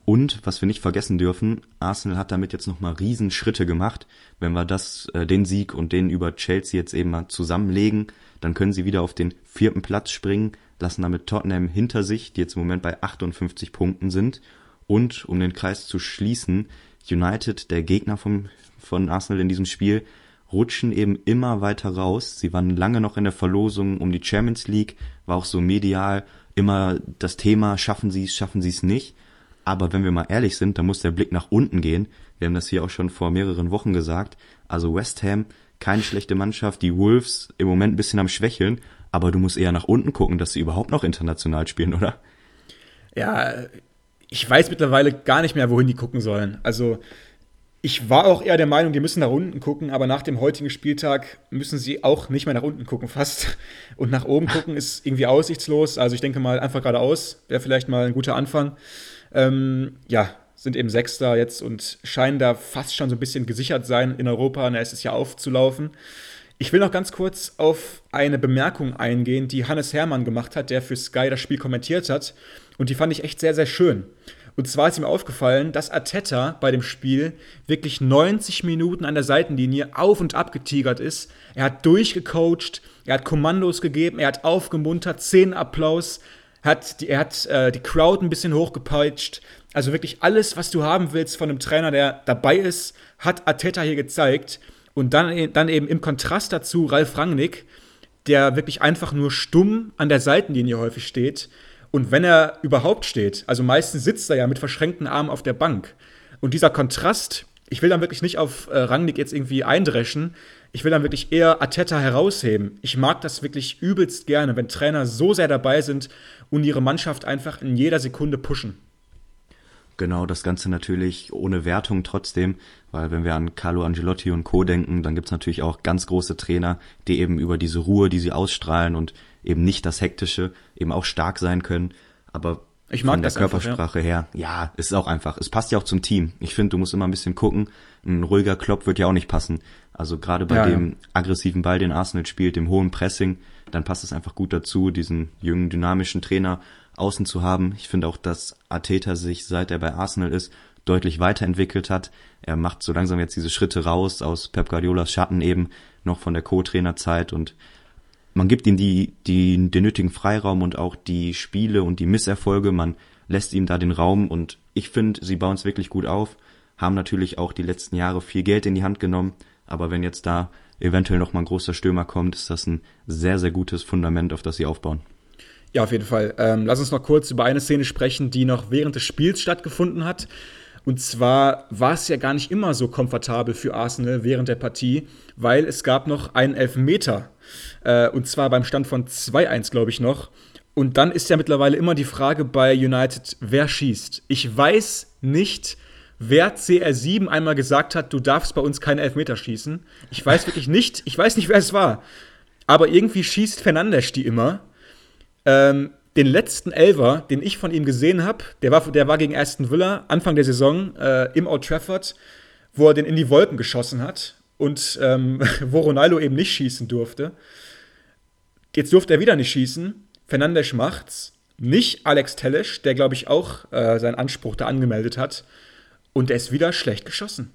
Und was wir nicht vergessen dürfen, Arsenal hat damit jetzt nochmal Riesenschritte gemacht. Wenn wir das, äh, den Sieg und den über Chelsea jetzt eben mal zusammenlegen, dann können sie wieder auf den vierten Platz springen, lassen damit Tottenham hinter sich, die jetzt im Moment bei 58 Punkten sind. Und um den Kreis zu schließen, United, der Gegner vom von Arsenal in diesem Spiel rutschen eben immer weiter raus. Sie waren lange noch in der Verlosung um die Champions League, war auch so medial immer das Thema, schaffen sie es, schaffen sie es nicht. Aber wenn wir mal ehrlich sind, dann muss der Blick nach unten gehen. Wir haben das hier auch schon vor mehreren Wochen gesagt. Also West Ham, keine schlechte Mannschaft, die Wolves im Moment ein bisschen am Schwächeln, aber du musst eher nach unten gucken, dass sie überhaupt noch international spielen, oder? Ja, ich weiß mittlerweile gar nicht mehr, wohin die gucken sollen. Also ich war auch eher der Meinung, die müssen nach unten gucken, aber nach dem heutigen Spieltag müssen sie auch nicht mehr nach unten gucken, fast. Und nach oben gucken ist irgendwie aussichtslos. Also ich denke mal, einfach geradeaus wäre vielleicht mal ein guter Anfang. Ähm, ja, sind eben Sechster jetzt und scheinen da fast schon so ein bisschen gesichert sein in Europa. Ist es ja aufzulaufen. Ich will noch ganz kurz auf eine Bemerkung eingehen, die Hannes Hermann gemacht hat, der für Sky das Spiel kommentiert hat. Und die fand ich echt sehr, sehr schön. Und zwar ist ihm aufgefallen, dass Arteta bei dem Spiel wirklich 90 Minuten an der Seitenlinie auf und ab getigert ist. Er hat durchgecoacht, er hat Kommandos gegeben, er hat aufgemuntert, Applaus, hat die, er hat äh, die Crowd ein bisschen hochgepeitscht. Also wirklich alles, was du haben willst von einem Trainer, der dabei ist, hat Arteta hier gezeigt. Und dann, dann eben im Kontrast dazu Ralf Rangnick, der wirklich einfach nur stumm an der Seitenlinie häufig steht und wenn er überhaupt steht, also meistens sitzt er ja mit verschränkten Armen auf der Bank. Und dieser Kontrast, ich will dann wirklich nicht auf äh, Rangnick jetzt irgendwie eindreschen, ich will dann wirklich eher Ateta herausheben. Ich mag das wirklich übelst gerne, wenn Trainer so sehr dabei sind und ihre Mannschaft einfach in jeder Sekunde pushen. Genau, das Ganze natürlich ohne Wertung trotzdem, weil wenn wir an Carlo Angelotti und Co. denken, dann gibt's natürlich auch ganz große Trainer, die eben über diese Ruhe, die sie ausstrahlen und eben nicht das Hektische, eben auch stark sein können. Aber ich mag von der Körpersprache einfach, ja. her, ja, ist auch einfach. Es passt ja auch zum Team. Ich finde, du musst immer ein bisschen gucken. Ein ruhiger Klopp wird ja auch nicht passen. Also gerade bei ja, dem ja. aggressiven Ball, den Arsenal spielt, dem hohen Pressing, dann passt es einfach gut dazu, diesen jungen, dynamischen Trainer außen zu haben. Ich finde auch, dass Arteta sich, seit er bei Arsenal ist, deutlich weiterentwickelt hat. Er macht so langsam jetzt diese Schritte raus aus Pep Guardiolas Schatten eben, noch von der Co-Trainerzeit und man gibt ihm die, die, den nötigen Freiraum und auch die Spiele und die Misserfolge, man lässt ihm da den Raum und ich finde, sie bauen es wirklich gut auf, haben natürlich auch die letzten Jahre viel Geld in die Hand genommen, aber wenn jetzt da eventuell noch mal ein großer Stürmer kommt, ist das ein sehr, sehr gutes Fundament, auf das sie aufbauen. Ja, auf jeden Fall. Ähm, lass uns noch kurz über eine Szene sprechen, die noch während des Spiels stattgefunden hat. Und zwar war es ja gar nicht immer so komfortabel für Arsenal während der Partie, weil es gab noch einen Elfmeter. Äh, und zwar beim Stand von 2-1, glaube ich noch. Und dann ist ja mittlerweile immer die Frage bei United, wer schießt. Ich weiß nicht, wer CR7 einmal gesagt hat, du darfst bei uns keine Elfmeter schießen. Ich weiß wirklich nicht, ich weiß nicht, wer es war. Aber irgendwie schießt Fernandes die immer. Ähm, den letzten Elver, den ich von ihm gesehen habe, der war, der war gegen Aston Villa Anfang der Saison äh, im Old Trafford, wo er den in die Wolken geschossen hat und ähm, <laughs> wo Ronaldo eben nicht schießen durfte. Jetzt durfte er wieder nicht schießen. Fernandes macht's. Nicht Alex Tellesch, der, glaube ich, auch äh, seinen Anspruch da angemeldet hat. Und er ist wieder schlecht geschossen.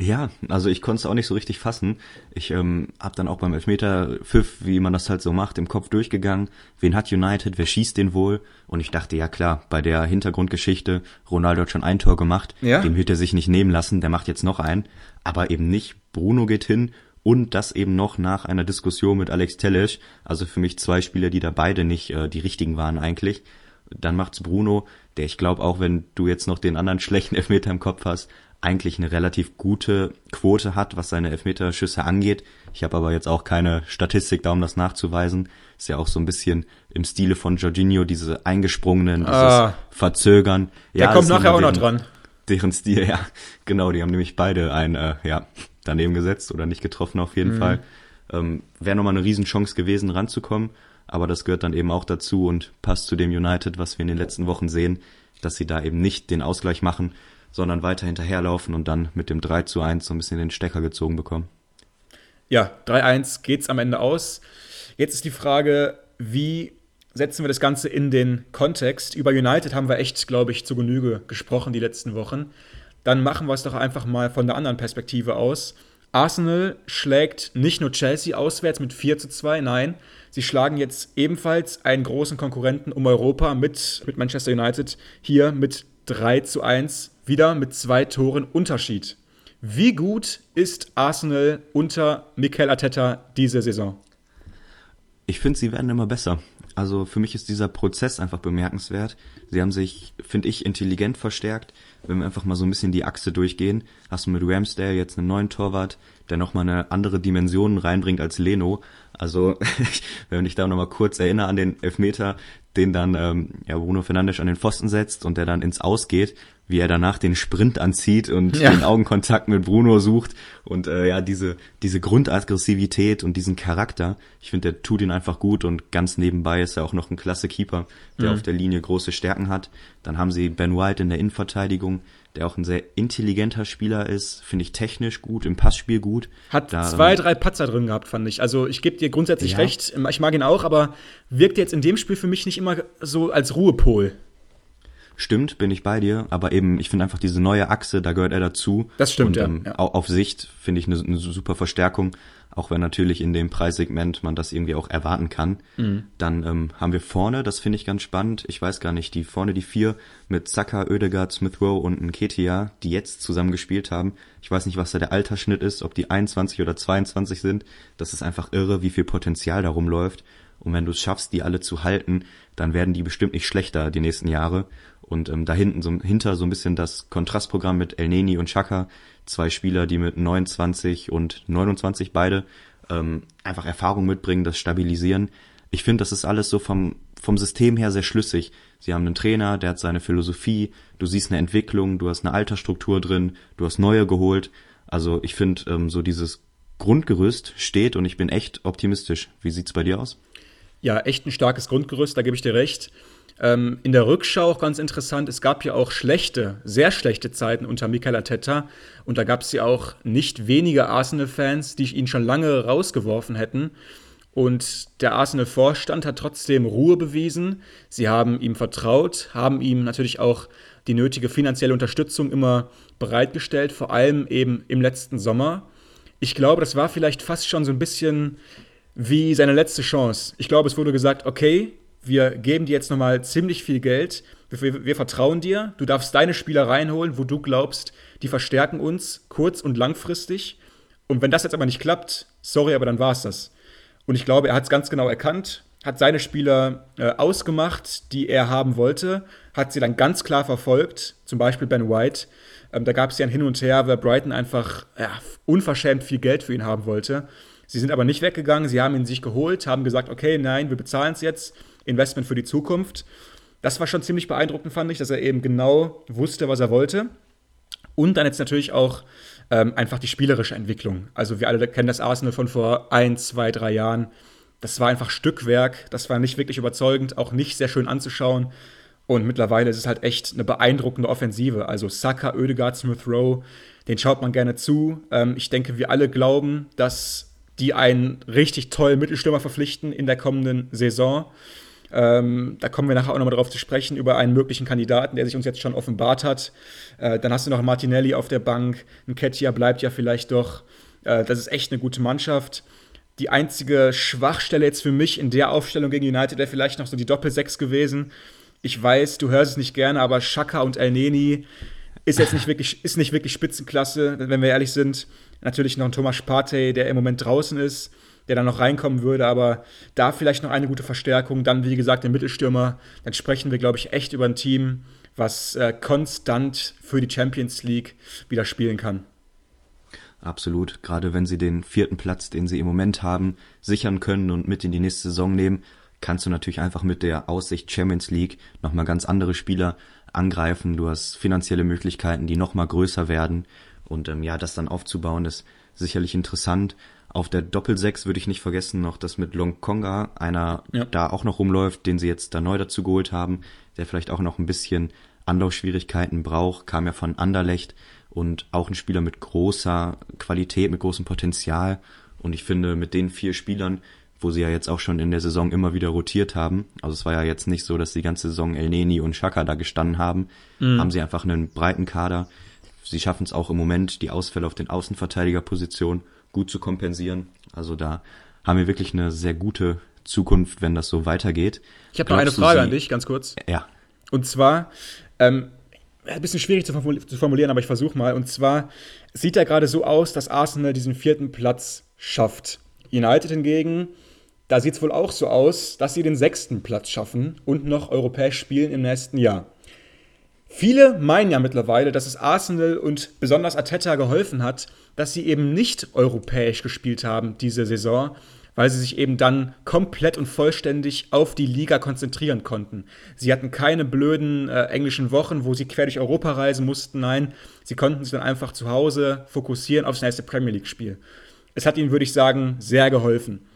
Ja, also ich konnte es auch nicht so richtig fassen. Ich ähm, habe dann auch beim Elfmeter Pfiff, wie man das halt so macht, im Kopf durchgegangen. Wen hat United? Wer schießt den wohl? Und ich dachte, ja klar, bei der Hintergrundgeschichte, Ronaldo hat schon ein Tor gemacht, ja. dem wird er sich nicht nehmen lassen, der macht jetzt noch einen. Aber eben nicht. Bruno geht hin und das eben noch nach einer Diskussion mit Alex Telles. Also für mich zwei Spieler, die da beide nicht äh, die richtigen waren eigentlich. Dann macht's Bruno, der ich glaube auch, wenn du jetzt noch den anderen schlechten <laughs> Elfmeter im Kopf hast, eigentlich eine relativ gute Quote hat, was seine Elfmeterschüsse angeht. Ich habe aber jetzt auch keine Statistik da, um das nachzuweisen. Ist ja auch so ein bisschen im Stile von Jorginho, diese eingesprungenen, dieses ah, Verzögern. Der ja, kommt nachher auch noch dran. Deren Stil, <laughs> ja, genau, die haben nämlich beide ein, äh, ja, daneben gesetzt oder nicht getroffen auf jeden mhm. Fall. Ähm, Wäre nochmal eine Riesenchance gewesen, ranzukommen, aber das gehört dann eben auch dazu und passt zu dem United, was wir in den letzten Wochen sehen, dass sie da eben nicht den Ausgleich machen, sondern weiter hinterherlaufen und dann mit dem 3 zu 1 so ein bisschen den Stecker gezogen bekommen. Ja, 3-1 geht's am Ende aus. Jetzt ist die Frage, wie setzen wir das Ganze in den Kontext? Über United haben wir echt, glaube ich, zu Genüge gesprochen die letzten Wochen. Dann machen wir es doch einfach mal von der anderen Perspektive aus. Arsenal schlägt nicht nur Chelsea auswärts mit 4 zu 2, nein, sie schlagen jetzt ebenfalls einen großen Konkurrenten um Europa mit, mit Manchester United hier mit 3 zu 1 wieder mit zwei Toren Unterschied. Wie gut ist Arsenal unter Mikel Arteta diese Saison? Ich finde, sie werden immer besser. Also für mich ist dieser Prozess einfach bemerkenswert. Sie haben sich, finde ich, intelligent verstärkt. Wenn wir einfach mal so ein bisschen die Achse durchgehen, hast du mit Ramsdale jetzt einen neuen Torwart, der nochmal eine andere Dimension reinbringt als Leno. Also, <laughs> wenn ich da nochmal kurz erinnere an den Elfmeter, den dann ähm, ja, Bruno Fernandes an den Pfosten setzt und der dann ins Ausgeht, wie er danach den Sprint anzieht und ja. den Augenkontakt mit Bruno sucht und äh, ja diese diese Grundaggressivität und diesen Charakter, ich finde, der tut ihn einfach gut und ganz nebenbei ist er auch noch ein klasse Keeper, der mhm. auf der Linie große Stärken hat. Dann haben sie Ben White in der Innenverteidigung, der auch ein sehr intelligenter Spieler ist, finde ich technisch gut, im Passspiel gut. Hat da, zwei, drei Patzer drin gehabt, fand ich. Also ich gebe dir grundsätzlich ja. recht, ich mag ihn auch, aber wirkt jetzt in dem Spiel für mich nicht immer so als Ruhepol. Stimmt, bin ich bei dir, aber eben, ich finde einfach diese neue Achse, da gehört er dazu. Das stimmt, und, ähm, ja. Auf Sicht finde ich eine, eine, super Verstärkung, auch wenn natürlich in dem Preissegment man das irgendwie auch erwarten kann. Mhm. Dann ähm, haben wir vorne, das finde ich ganz spannend, ich weiß gar nicht, die vorne die vier mit Saka, Oedegaard, Smith Rowe und Nketia, die jetzt zusammen gespielt haben. Ich weiß nicht, was da der Altersschnitt ist, ob die 21 oder 22 sind. Das ist einfach irre, wie viel Potenzial da rumläuft. Und wenn du es schaffst, die alle zu halten, dann werden die bestimmt nicht schlechter die nächsten Jahre. Und ähm, da hinten so, hinter so ein bisschen das Kontrastprogramm mit El Neni und Chaka, zwei Spieler, die mit 29 und 29 beide ähm, einfach Erfahrung mitbringen, das stabilisieren. Ich finde, das ist alles so vom, vom System her sehr schlüssig. Sie haben einen Trainer, der hat seine Philosophie, du siehst eine Entwicklung, du hast eine Altersstruktur drin, du hast neue geholt. Also ich finde, ähm, so dieses Grundgerüst steht und ich bin echt optimistisch. Wie sieht's bei dir aus? Ja, echt ein starkes Grundgerüst, da gebe ich dir recht. Ähm, in der Rückschau auch ganz interessant, es gab ja auch schlechte, sehr schlechte Zeiten unter Mikel Arteta und da gab es ja auch nicht wenige Arsenal-Fans, die ihn schon lange rausgeworfen hätten. Und der Arsenal-Vorstand hat trotzdem Ruhe bewiesen. Sie haben ihm vertraut, haben ihm natürlich auch die nötige finanzielle Unterstützung immer bereitgestellt, vor allem eben im letzten Sommer. Ich glaube, das war vielleicht fast schon so ein bisschen wie seine letzte Chance. Ich glaube, es wurde gesagt, okay, wir geben dir jetzt nochmal ziemlich viel Geld, wir, wir, vertrauen dir, du darfst deine Spieler reinholen, wo du glaubst, die verstärken uns kurz- und langfristig. Und wenn das jetzt aber nicht klappt, sorry, aber dann war es das. Und ich glaube, er hat es ganz genau erkannt, hat seine Spieler äh, ausgemacht, die er haben wollte, hat sie dann ganz klar verfolgt, zum Beispiel Ben White. Ähm, da gab es ja ein Hin und Her, weil Brighton einfach ja, unverschämt viel Geld für ihn haben wollte. Sie sind aber nicht weggegangen, sie haben ihn sich geholt, haben gesagt, okay, nein, wir bezahlen es jetzt Investment für die Zukunft. Das war schon ziemlich beeindruckend, fand ich, dass er eben genau wusste, was er wollte. Und dann jetzt natürlich auch ähm, einfach die spielerische Entwicklung. Also wir alle kennen das Arsenal von vor ein, zwei, drei Jahren. Das war einfach Stückwerk, das war nicht wirklich überzeugend, auch nicht sehr schön anzuschauen. Und mittlerweile ist es halt echt eine beeindruckende Offensive. Also Saka, Oedegaard, Smith Rowe, den schaut man gerne zu. Ähm, ich denke, wir alle glauben, dass die einen richtig tollen Mittelstürmer verpflichten in der kommenden Saison. Ähm, da kommen wir nachher auch nochmal drauf zu sprechen, über einen möglichen Kandidaten, der sich uns jetzt schon offenbart hat. Äh, dann hast du noch Martinelli auf der Bank. Ein Ketia bleibt ja vielleicht doch. Äh, das ist echt eine gute Mannschaft. Die einzige Schwachstelle jetzt für mich in der Aufstellung gegen United wäre vielleicht noch so die Doppel-6 gewesen. Ich weiß, du hörst es nicht gerne, aber Shaka und El Neni ist jetzt nicht wirklich, ist nicht wirklich Spitzenklasse, wenn wir ehrlich sind. Natürlich noch ein Thomas Partey, der im Moment draußen ist der dann noch reinkommen würde, aber da vielleicht noch eine gute Verstärkung. Dann, wie gesagt, der Mittelstürmer. Dann sprechen wir, glaube ich, echt über ein Team, was äh, konstant für die Champions League wieder spielen kann. Absolut. Gerade wenn sie den vierten Platz, den sie im Moment haben, sichern können und mit in die nächste Saison nehmen, kannst du natürlich einfach mit der Aussicht Champions League nochmal ganz andere Spieler angreifen. Du hast finanzielle Möglichkeiten, die nochmal größer werden. Und ähm, ja, das dann aufzubauen, ist sicherlich interessant. Auf der Doppelsechs würde ich nicht vergessen noch das mit Long Konga, einer ja. da auch noch rumläuft, den sie jetzt da neu dazu geholt haben, der vielleicht auch noch ein bisschen Anlaufschwierigkeiten braucht, kam ja von Anderlecht und auch ein Spieler mit großer Qualität, mit großem Potenzial. Und ich finde, mit den vier Spielern, wo sie ja jetzt auch schon in der Saison immer wieder rotiert haben, also es war ja jetzt nicht so, dass die ganze Saison El Neni und Shaka da gestanden haben, mhm. haben sie einfach einen breiten Kader. Sie schaffen es auch im Moment, die Ausfälle auf den Außenverteidigerpositionen gut zu kompensieren. Also da haben wir wirklich eine sehr gute Zukunft, wenn das so weitergeht. Ich habe noch eine Frage an dich, ganz kurz. Ja. Und zwar, ähm, ein bisschen schwierig zu formulieren, aber ich versuche mal. Und zwar sieht ja gerade so aus, dass Arsenal diesen vierten Platz schafft. United hingegen, da sieht es wohl auch so aus, dass sie den sechsten Platz schaffen und noch europäisch spielen im nächsten Jahr. Viele meinen ja mittlerweile, dass es Arsenal und besonders Ateta geholfen hat, dass sie eben nicht europäisch gespielt haben diese Saison, weil sie sich eben dann komplett und vollständig auf die Liga konzentrieren konnten. Sie hatten keine blöden äh, englischen Wochen, wo sie quer durch Europa reisen mussten. Nein, sie konnten sich dann einfach zu Hause fokussieren aufs nächste Premier League-Spiel. Es hat ihnen, würde ich sagen, sehr geholfen.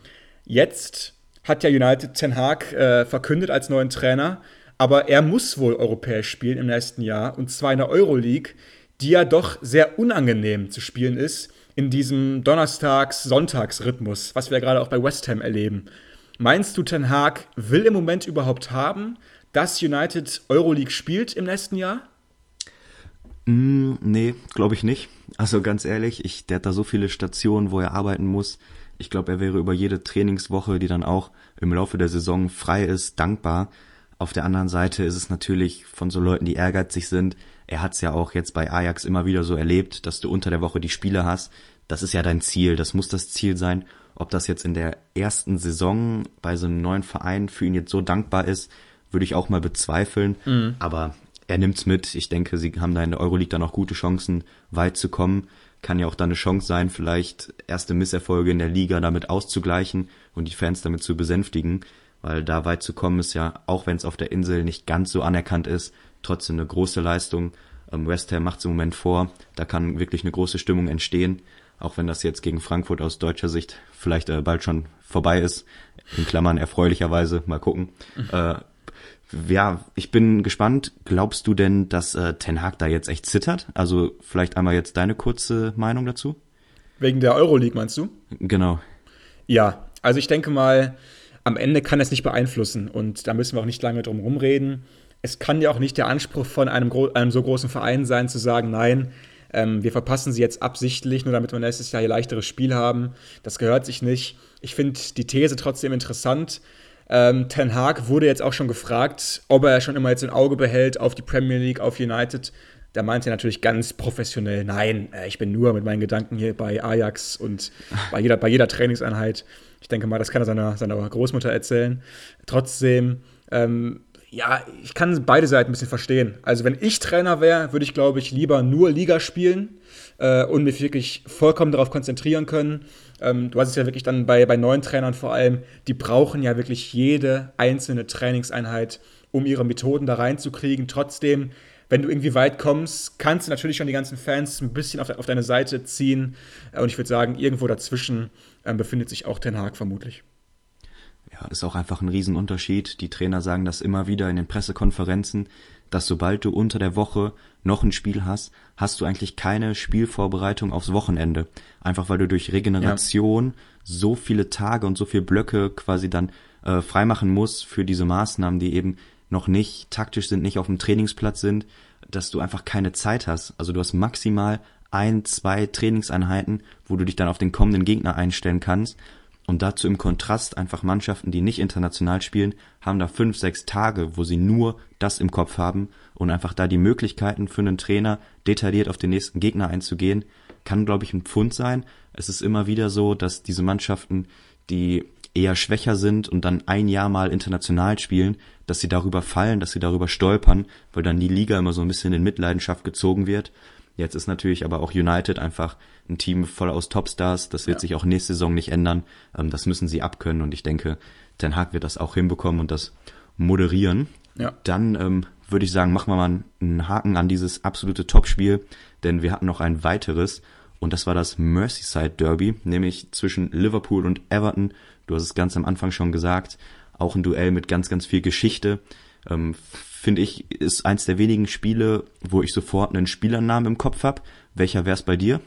Jetzt hat ja United Ten Hag äh, verkündet als neuen Trainer aber er muss wohl europäisch spielen im nächsten Jahr und zwar in der Euroleague, die ja doch sehr unangenehm zu spielen ist in diesem Donnerstags-Sonntags-Rhythmus, was wir ja gerade auch bei West Ham erleben. Meinst du, Ten Hag will im Moment überhaupt haben, dass United Euroleague spielt im nächsten Jahr? Mm, nee, glaube ich nicht. Also ganz ehrlich, ich, der hat da so viele Stationen, wo er arbeiten muss. Ich glaube, er wäre über jede Trainingswoche, die dann auch im Laufe der Saison frei ist, dankbar. Auf der anderen Seite ist es natürlich von so Leuten, die ehrgeizig sind. Er hat es ja auch jetzt bei Ajax immer wieder so erlebt, dass du unter der Woche die Spiele hast. Das ist ja dein Ziel, das muss das Ziel sein. Ob das jetzt in der ersten Saison bei so einem neuen Verein für ihn jetzt so dankbar ist, würde ich auch mal bezweifeln. Mhm. Aber er nimmt's mit. Ich denke, sie haben da in der Euroleague dann auch gute Chancen, weit zu kommen. Kann ja auch dann eine Chance sein, vielleicht erste Misserfolge in der Liga damit auszugleichen und die Fans damit zu besänftigen weil da weit zu kommen ist ja, auch wenn es auf der Insel nicht ganz so anerkannt ist, trotzdem eine große Leistung. Ähm, West Ham macht es im Moment vor, da kann wirklich eine große Stimmung entstehen, auch wenn das jetzt gegen Frankfurt aus deutscher Sicht vielleicht äh, bald schon vorbei ist. In Klammern erfreulicherweise, mal gucken. Mhm. Äh, ja, ich bin gespannt. Glaubst du denn, dass äh, Ten Hag da jetzt echt zittert? Also vielleicht einmal jetzt deine kurze Meinung dazu? Wegen der Euroleague meinst du? Genau. Ja, also ich denke mal, am Ende kann es nicht beeinflussen und da müssen wir auch nicht lange drum rumreden. Es kann ja auch nicht der Anspruch von einem, einem so großen Verein sein, zu sagen, nein, ähm, wir verpassen sie jetzt absichtlich, nur damit wir nächstes Jahr hier leichteres Spiel haben. Das gehört sich nicht. Ich finde die These trotzdem interessant. Ähm, Ten Hag wurde jetzt auch schon gefragt, ob er schon immer jetzt ein Auge behält auf die Premier League, auf United. Da meinte er natürlich ganz professionell, nein, äh, ich bin nur mit meinen Gedanken hier bei Ajax und <laughs> bei jeder, bei jeder Trainingseinheit. Ich denke mal, das kann er seiner, seiner Großmutter erzählen. Trotzdem, ähm, ja, ich kann beide Seiten ein bisschen verstehen. Also, wenn ich Trainer wäre, würde ich, glaube ich, lieber nur Liga spielen äh, und mich wirklich vollkommen darauf konzentrieren können. Ähm, du hast es ja wirklich dann bei, bei neuen Trainern vor allem, die brauchen ja wirklich jede einzelne Trainingseinheit, um ihre Methoden da reinzukriegen. Trotzdem, wenn du irgendwie weit kommst, kannst du natürlich schon die ganzen Fans ein bisschen auf, auf deine Seite ziehen. Und ich würde sagen, irgendwo dazwischen ähm, befindet sich auch Ten Hag vermutlich. Ja, ist auch einfach ein Riesenunterschied. Die Trainer sagen das immer wieder in den Pressekonferenzen, dass sobald du unter der Woche noch ein Spiel hast, hast du eigentlich keine Spielvorbereitung aufs Wochenende. Einfach weil du durch Regeneration ja. so viele Tage und so viele Blöcke quasi dann äh, freimachen muss für diese Maßnahmen, die eben noch nicht taktisch sind, nicht auf dem Trainingsplatz sind, dass du einfach keine Zeit hast. Also du hast maximal ein, zwei Trainingseinheiten, wo du dich dann auf den kommenden Gegner einstellen kannst. Und dazu im Kontrast einfach Mannschaften, die nicht international spielen, haben da fünf, sechs Tage, wo sie nur das im Kopf haben und einfach da die Möglichkeiten für einen Trainer, detailliert auf den nächsten Gegner einzugehen, kann, glaube ich, ein Pfund sein. Es ist immer wieder so, dass diese Mannschaften, die eher schwächer sind und dann ein Jahr mal international spielen, dass sie darüber fallen, dass sie darüber stolpern, weil dann die Liga immer so ein bisschen in Mitleidenschaft gezogen wird. Jetzt ist natürlich aber auch United einfach ein Team voll aus Topstars. Das wird ja. sich auch nächste Saison nicht ändern. Ähm, das müssen sie abkönnen und ich denke, Ten Hag wird das auch hinbekommen und das moderieren. Ja. Dann ähm, würde ich sagen, machen wir mal einen Haken an dieses absolute Topspiel, denn wir hatten noch ein weiteres und das war das Merseyside Derby, nämlich zwischen Liverpool und Everton. Du hast es ganz am Anfang schon gesagt, auch ein Duell mit ganz, ganz viel Geschichte. Ähm, Finde ich, ist eins der wenigen Spiele, wo ich sofort einen Spielernamen im Kopf habe. Welcher wär's bei dir?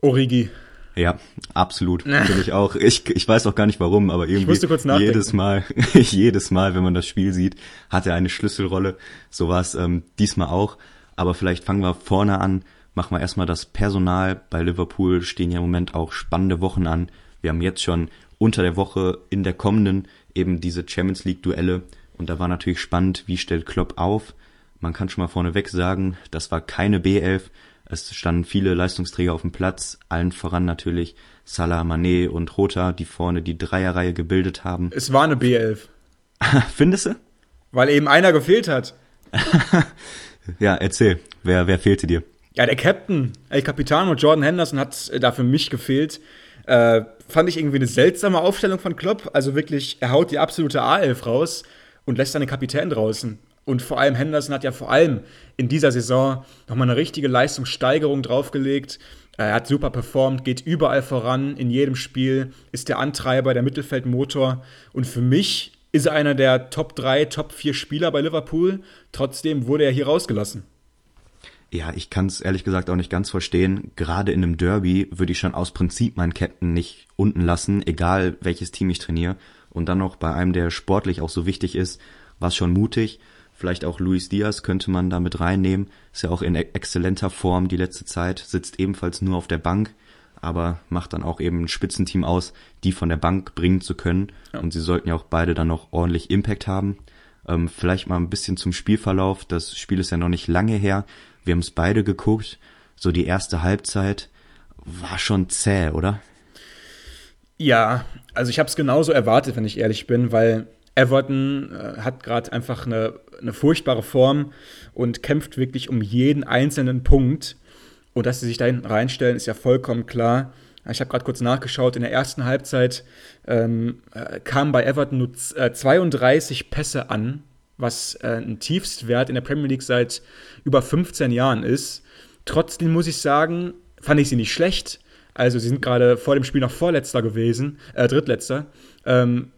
Origi. Ja, absolut. <laughs> Finde ich auch. Ich, ich weiß auch gar nicht warum, aber irgendwie jedes Mal, <laughs> jedes Mal, wenn man das Spiel sieht, hat er eine Schlüsselrolle. So war es ähm, diesmal auch. Aber vielleicht fangen wir vorne an. Machen wir erstmal das Personal. Bei Liverpool stehen ja im Moment auch spannende Wochen an. Wir haben jetzt schon unter der Woche in der kommenden eben diese Champions League Duelle. Und da war natürlich spannend, wie stellt Klopp auf. Man kann schon mal vorneweg sagen, das war keine B11. Es standen viele Leistungsträger auf dem Platz, allen voran natürlich Salah, Mané und Rota, die vorne die Dreierreihe gebildet haben. Es war eine B11. <laughs> Findest du? Weil eben einer gefehlt hat. <laughs> ja, erzähl. Wer, wer fehlte dir? Ja, der Captain, El Capitano Jordan Henderson hat äh, da für mich gefehlt. Äh, fand ich irgendwie eine seltsame Aufstellung von Klopp. Also wirklich, er haut die absolute A11 raus und lässt seine Kapitän draußen. Und vor allem Henderson hat ja vor allem in dieser Saison nochmal eine richtige Leistungssteigerung draufgelegt. Er hat super performt, geht überall voran, in jedem Spiel, ist der Antreiber, der Mittelfeldmotor. Und für mich ist er einer der Top 3, Top 4 Spieler bei Liverpool. Trotzdem wurde er hier rausgelassen. Ja, ich kann es ehrlich gesagt auch nicht ganz verstehen. Gerade in einem Derby würde ich schon aus Prinzip meinen Captain nicht unten lassen, egal welches Team ich trainiere. Und dann noch bei einem, der sportlich auch so wichtig ist, war es schon mutig. Vielleicht auch Luis Diaz könnte man da mit reinnehmen. Ist ja auch in exzellenter Form die letzte Zeit, sitzt ebenfalls nur auf der Bank, aber macht dann auch eben ein Spitzenteam aus, die von der Bank bringen zu können. Ja. Und sie sollten ja auch beide dann noch ordentlich Impact haben. Ähm, vielleicht mal ein bisschen zum Spielverlauf. Das Spiel ist ja noch nicht lange her. Wir haben es beide geguckt. So die erste Halbzeit war schon zäh, oder? Ja, also ich habe es genauso erwartet, wenn ich ehrlich bin, weil Everton äh, hat gerade einfach eine, eine furchtbare Form und kämpft wirklich um jeden einzelnen Punkt. Und dass sie sich da hinten reinstellen, ist ja vollkommen klar. Ich habe gerade kurz nachgeschaut, in der ersten Halbzeit ähm, äh, kamen bei Everton nur äh, 32 Pässe an, was äh, ein Tiefstwert in der Premier League seit über 15 Jahren ist. Trotzdem muss ich sagen, fand ich sie nicht schlecht. Also sie sind gerade vor dem Spiel noch Vorletzter gewesen, äh, Drittletzter. Ähm,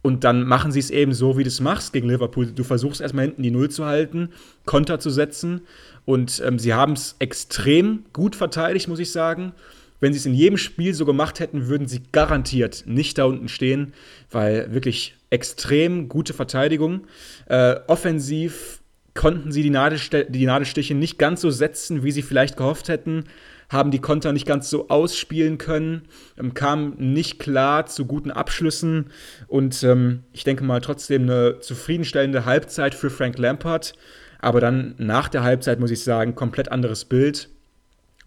und dann machen sie es eben so, wie du es machst gegen Liverpool. Du versuchst erstmal hinten die Null zu halten, Konter zu setzen. Und ähm, sie haben es extrem gut verteidigt, muss ich sagen. Wenn sie es in jedem Spiel so gemacht hätten, würden sie garantiert nicht da unten stehen, weil wirklich extrem gute Verteidigung. Äh, offensiv konnten sie die, Nadelste die Nadelstiche nicht ganz so setzen, wie sie vielleicht gehofft hätten haben die Konter nicht ganz so ausspielen können, ähm, kamen nicht klar zu guten Abschlüssen und ähm, ich denke mal trotzdem eine zufriedenstellende Halbzeit für Frank Lampard. Aber dann nach der Halbzeit muss ich sagen, komplett anderes Bild.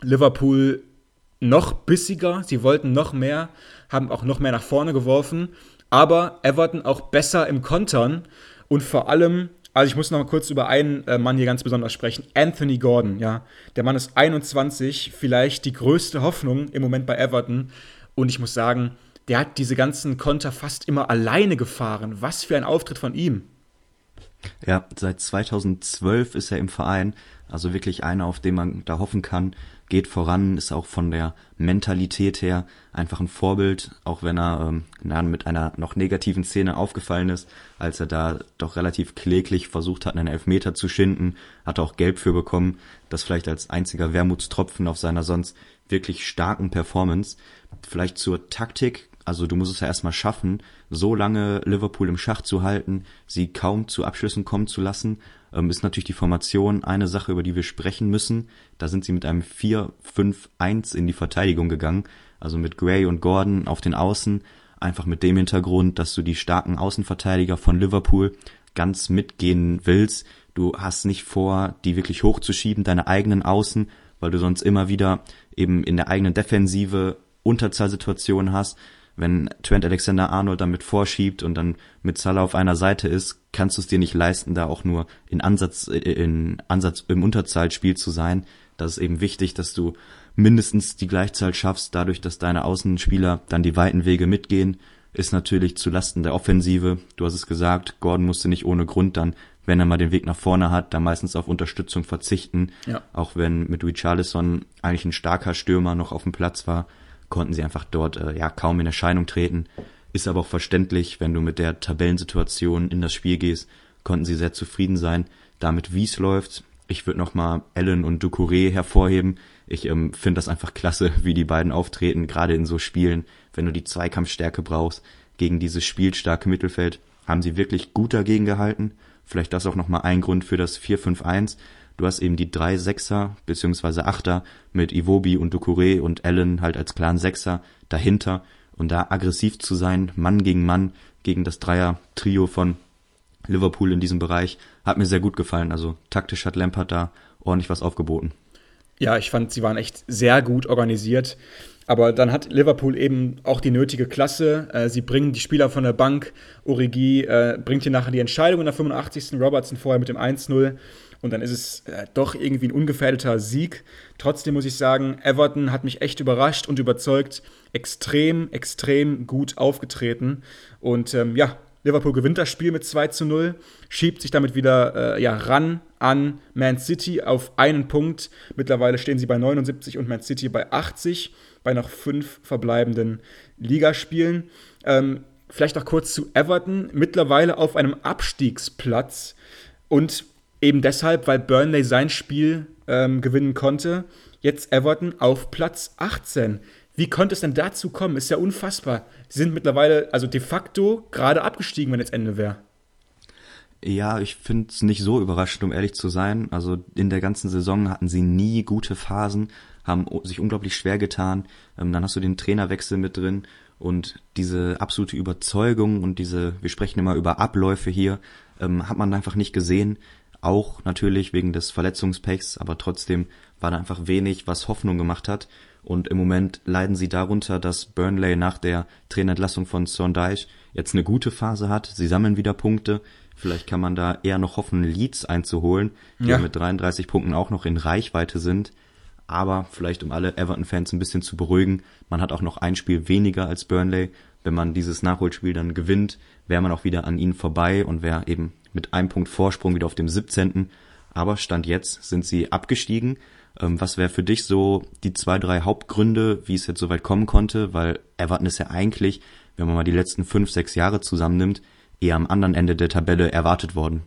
Liverpool noch bissiger, sie wollten noch mehr, haben auch noch mehr nach vorne geworfen, aber Everton auch besser im Kontern und vor allem also ich muss noch mal kurz über einen äh, Mann hier ganz besonders sprechen. Anthony Gordon, ja. Der Mann ist 21, vielleicht die größte Hoffnung im Moment bei Everton. Und ich muss sagen, der hat diese ganzen Konter fast immer alleine gefahren. Was für ein Auftritt von ihm. Ja, seit 2012 ist er im Verein. Also wirklich einer, auf den man da hoffen kann, geht voran, ist auch von der Mentalität her einfach ein Vorbild, auch wenn er ähm, na, mit einer noch negativen Szene aufgefallen ist, als er da doch relativ kläglich versucht hat, einen Elfmeter zu schinden, hat er auch Gelb für bekommen, das vielleicht als einziger Wermutstropfen auf seiner sonst wirklich starken Performance. Vielleicht zur Taktik, Also du musst es ja erstmal schaffen, so lange Liverpool im Schach zu halten, sie kaum zu Abschlüssen kommen zu lassen. Ähm, ist natürlich die Formation eine Sache, über die wir sprechen müssen. Da sind sie mit einem 4-5-1 in die Verteidigung gegangen. Also mit Gray und Gordon auf den Außen. Einfach mit dem Hintergrund, dass du die starken Außenverteidiger von Liverpool ganz mitgehen willst. Du hast nicht vor, die wirklich hochzuschieben, deine eigenen Außen, weil du sonst immer wieder eben in der eigenen Defensive Unterzahlsituationen hast. Wenn Trent Alexander Arnold damit vorschiebt und dann mit Salah auf einer Seite ist, kannst du es dir nicht leisten, da auch nur in Ansatz, in Ansatz im Unterzahlspiel zu sein. Das ist eben wichtig, dass du mindestens die Gleichzahl schaffst, dadurch, dass deine Außenspieler dann die weiten Wege mitgehen, ist natürlich zu Lasten der Offensive. Du hast es gesagt, Gordon musste nicht ohne Grund dann, wenn er mal den Weg nach vorne hat, da meistens auf Unterstützung verzichten. Ja. Auch wenn mit Richarlison eigentlich ein starker Stürmer noch auf dem Platz war, konnten sie einfach dort äh, ja kaum in Erscheinung treten. Ist aber auch verständlich, wenn du mit der Tabellensituation in das Spiel gehst, konnten sie sehr zufrieden sein, damit wie es läuft. Ich würde nochmal Allen und Ducouré hervorheben. Ich ähm, finde das einfach klasse, <laughs> wie die beiden auftreten, gerade in so Spielen, wenn du die Zweikampfstärke brauchst gegen dieses spielstarke Mittelfeld, haben sie wirklich gut dagegen gehalten. Vielleicht das auch nochmal ein Grund für das 4-5-1. Du hast eben die drei Sechser beziehungsweise Achter mit Iwobi und Ducouré und Allen halt als klaren Sechser dahinter und da aggressiv zu sein, Mann gegen Mann, gegen das Dreier-Trio von Liverpool in diesem Bereich, hat mir sehr gut gefallen. Also taktisch hat Lampard da ordentlich was aufgeboten. Ja, ich fand, sie waren echt sehr gut organisiert. Aber dann hat Liverpool eben auch die nötige Klasse. Äh, sie bringen die Spieler von der Bank. Origi äh, bringt hier nachher die Entscheidung in der 85. Robertson vorher mit dem 1-0. Und dann ist es äh, doch irgendwie ein ungefährdeter Sieg. Trotzdem muss ich sagen, Everton hat mich echt überrascht und überzeugt. Extrem, extrem gut aufgetreten. Und ähm, ja, Liverpool gewinnt das Spiel mit 2 zu 0, schiebt sich damit wieder äh, ja, ran an Man City auf einen Punkt. Mittlerweile stehen sie bei 79 und Man City bei 80 bei noch fünf verbleibenden Ligaspielen. Ähm, vielleicht noch kurz zu Everton. Mittlerweile auf einem Abstiegsplatz und eben deshalb, weil Burnley sein Spiel ähm, gewinnen konnte. Jetzt Everton auf Platz 18. Wie konnte es denn dazu kommen? Ist ja unfassbar. Sie sind mittlerweile, also de facto, gerade abgestiegen, wenn jetzt Ende wäre. Ja, ich finde es nicht so überraschend, um ehrlich zu sein. Also in der ganzen Saison hatten sie nie gute Phasen, haben sich unglaublich schwer getan. Ähm, dann hast du den Trainerwechsel mit drin und diese absolute Überzeugung und diese, wir sprechen immer über Abläufe hier, ähm, hat man einfach nicht gesehen. Auch natürlich wegen des Verletzungspechs, aber trotzdem war da einfach wenig, was Hoffnung gemacht hat. Und im Moment leiden sie darunter, dass Burnley nach der Trainerentlassung von Sondage jetzt eine gute Phase hat. Sie sammeln wieder Punkte. Vielleicht kann man da eher noch hoffen, Leeds einzuholen, die ja. mit 33 Punkten auch noch in Reichweite sind. Aber vielleicht, um alle Everton-Fans ein bisschen zu beruhigen, man hat auch noch ein Spiel weniger als Burnley. Wenn man dieses Nachholspiel dann gewinnt, wäre man auch wieder an ihnen vorbei und wäre eben mit einem Punkt Vorsprung wieder auf dem 17. Aber Stand jetzt sind sie abgestiegen ähm, was wäre für dich so die zwei, drei Hauptgründe, wie es jetzt so weit kommen konnte? Weil Everton ist ja eigentlich, wenn man mal die letzten fünf, sechs Jahre zusammennimmt, eher am anderen Ende der Tabelle erwartet worden.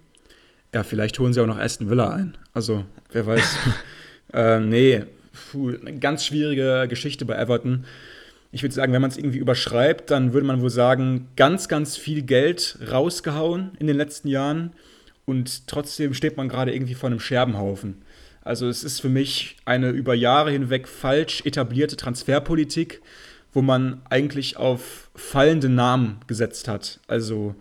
Ja, vielleicht holen sie auch noch Aston Villa ein. Also, wer weiß. <laughs> ähm, nee, puh, eine ganz schwierige Geschichte bei Everton. Ich würde sagen, wenn man es irgendwie überschreibt, dann würde man wohl sagen, ganz, ganz viel Geld rausgehauen in den letzten Jahren und trotzdem steht man gerade irgendwie vor einem Scherbenhaufen. Also es ist für mich eine über Jahre hinweg falsch etablierte Transferpolitik, wo man eigentlich auf fallende Namen gesetzt hat. Also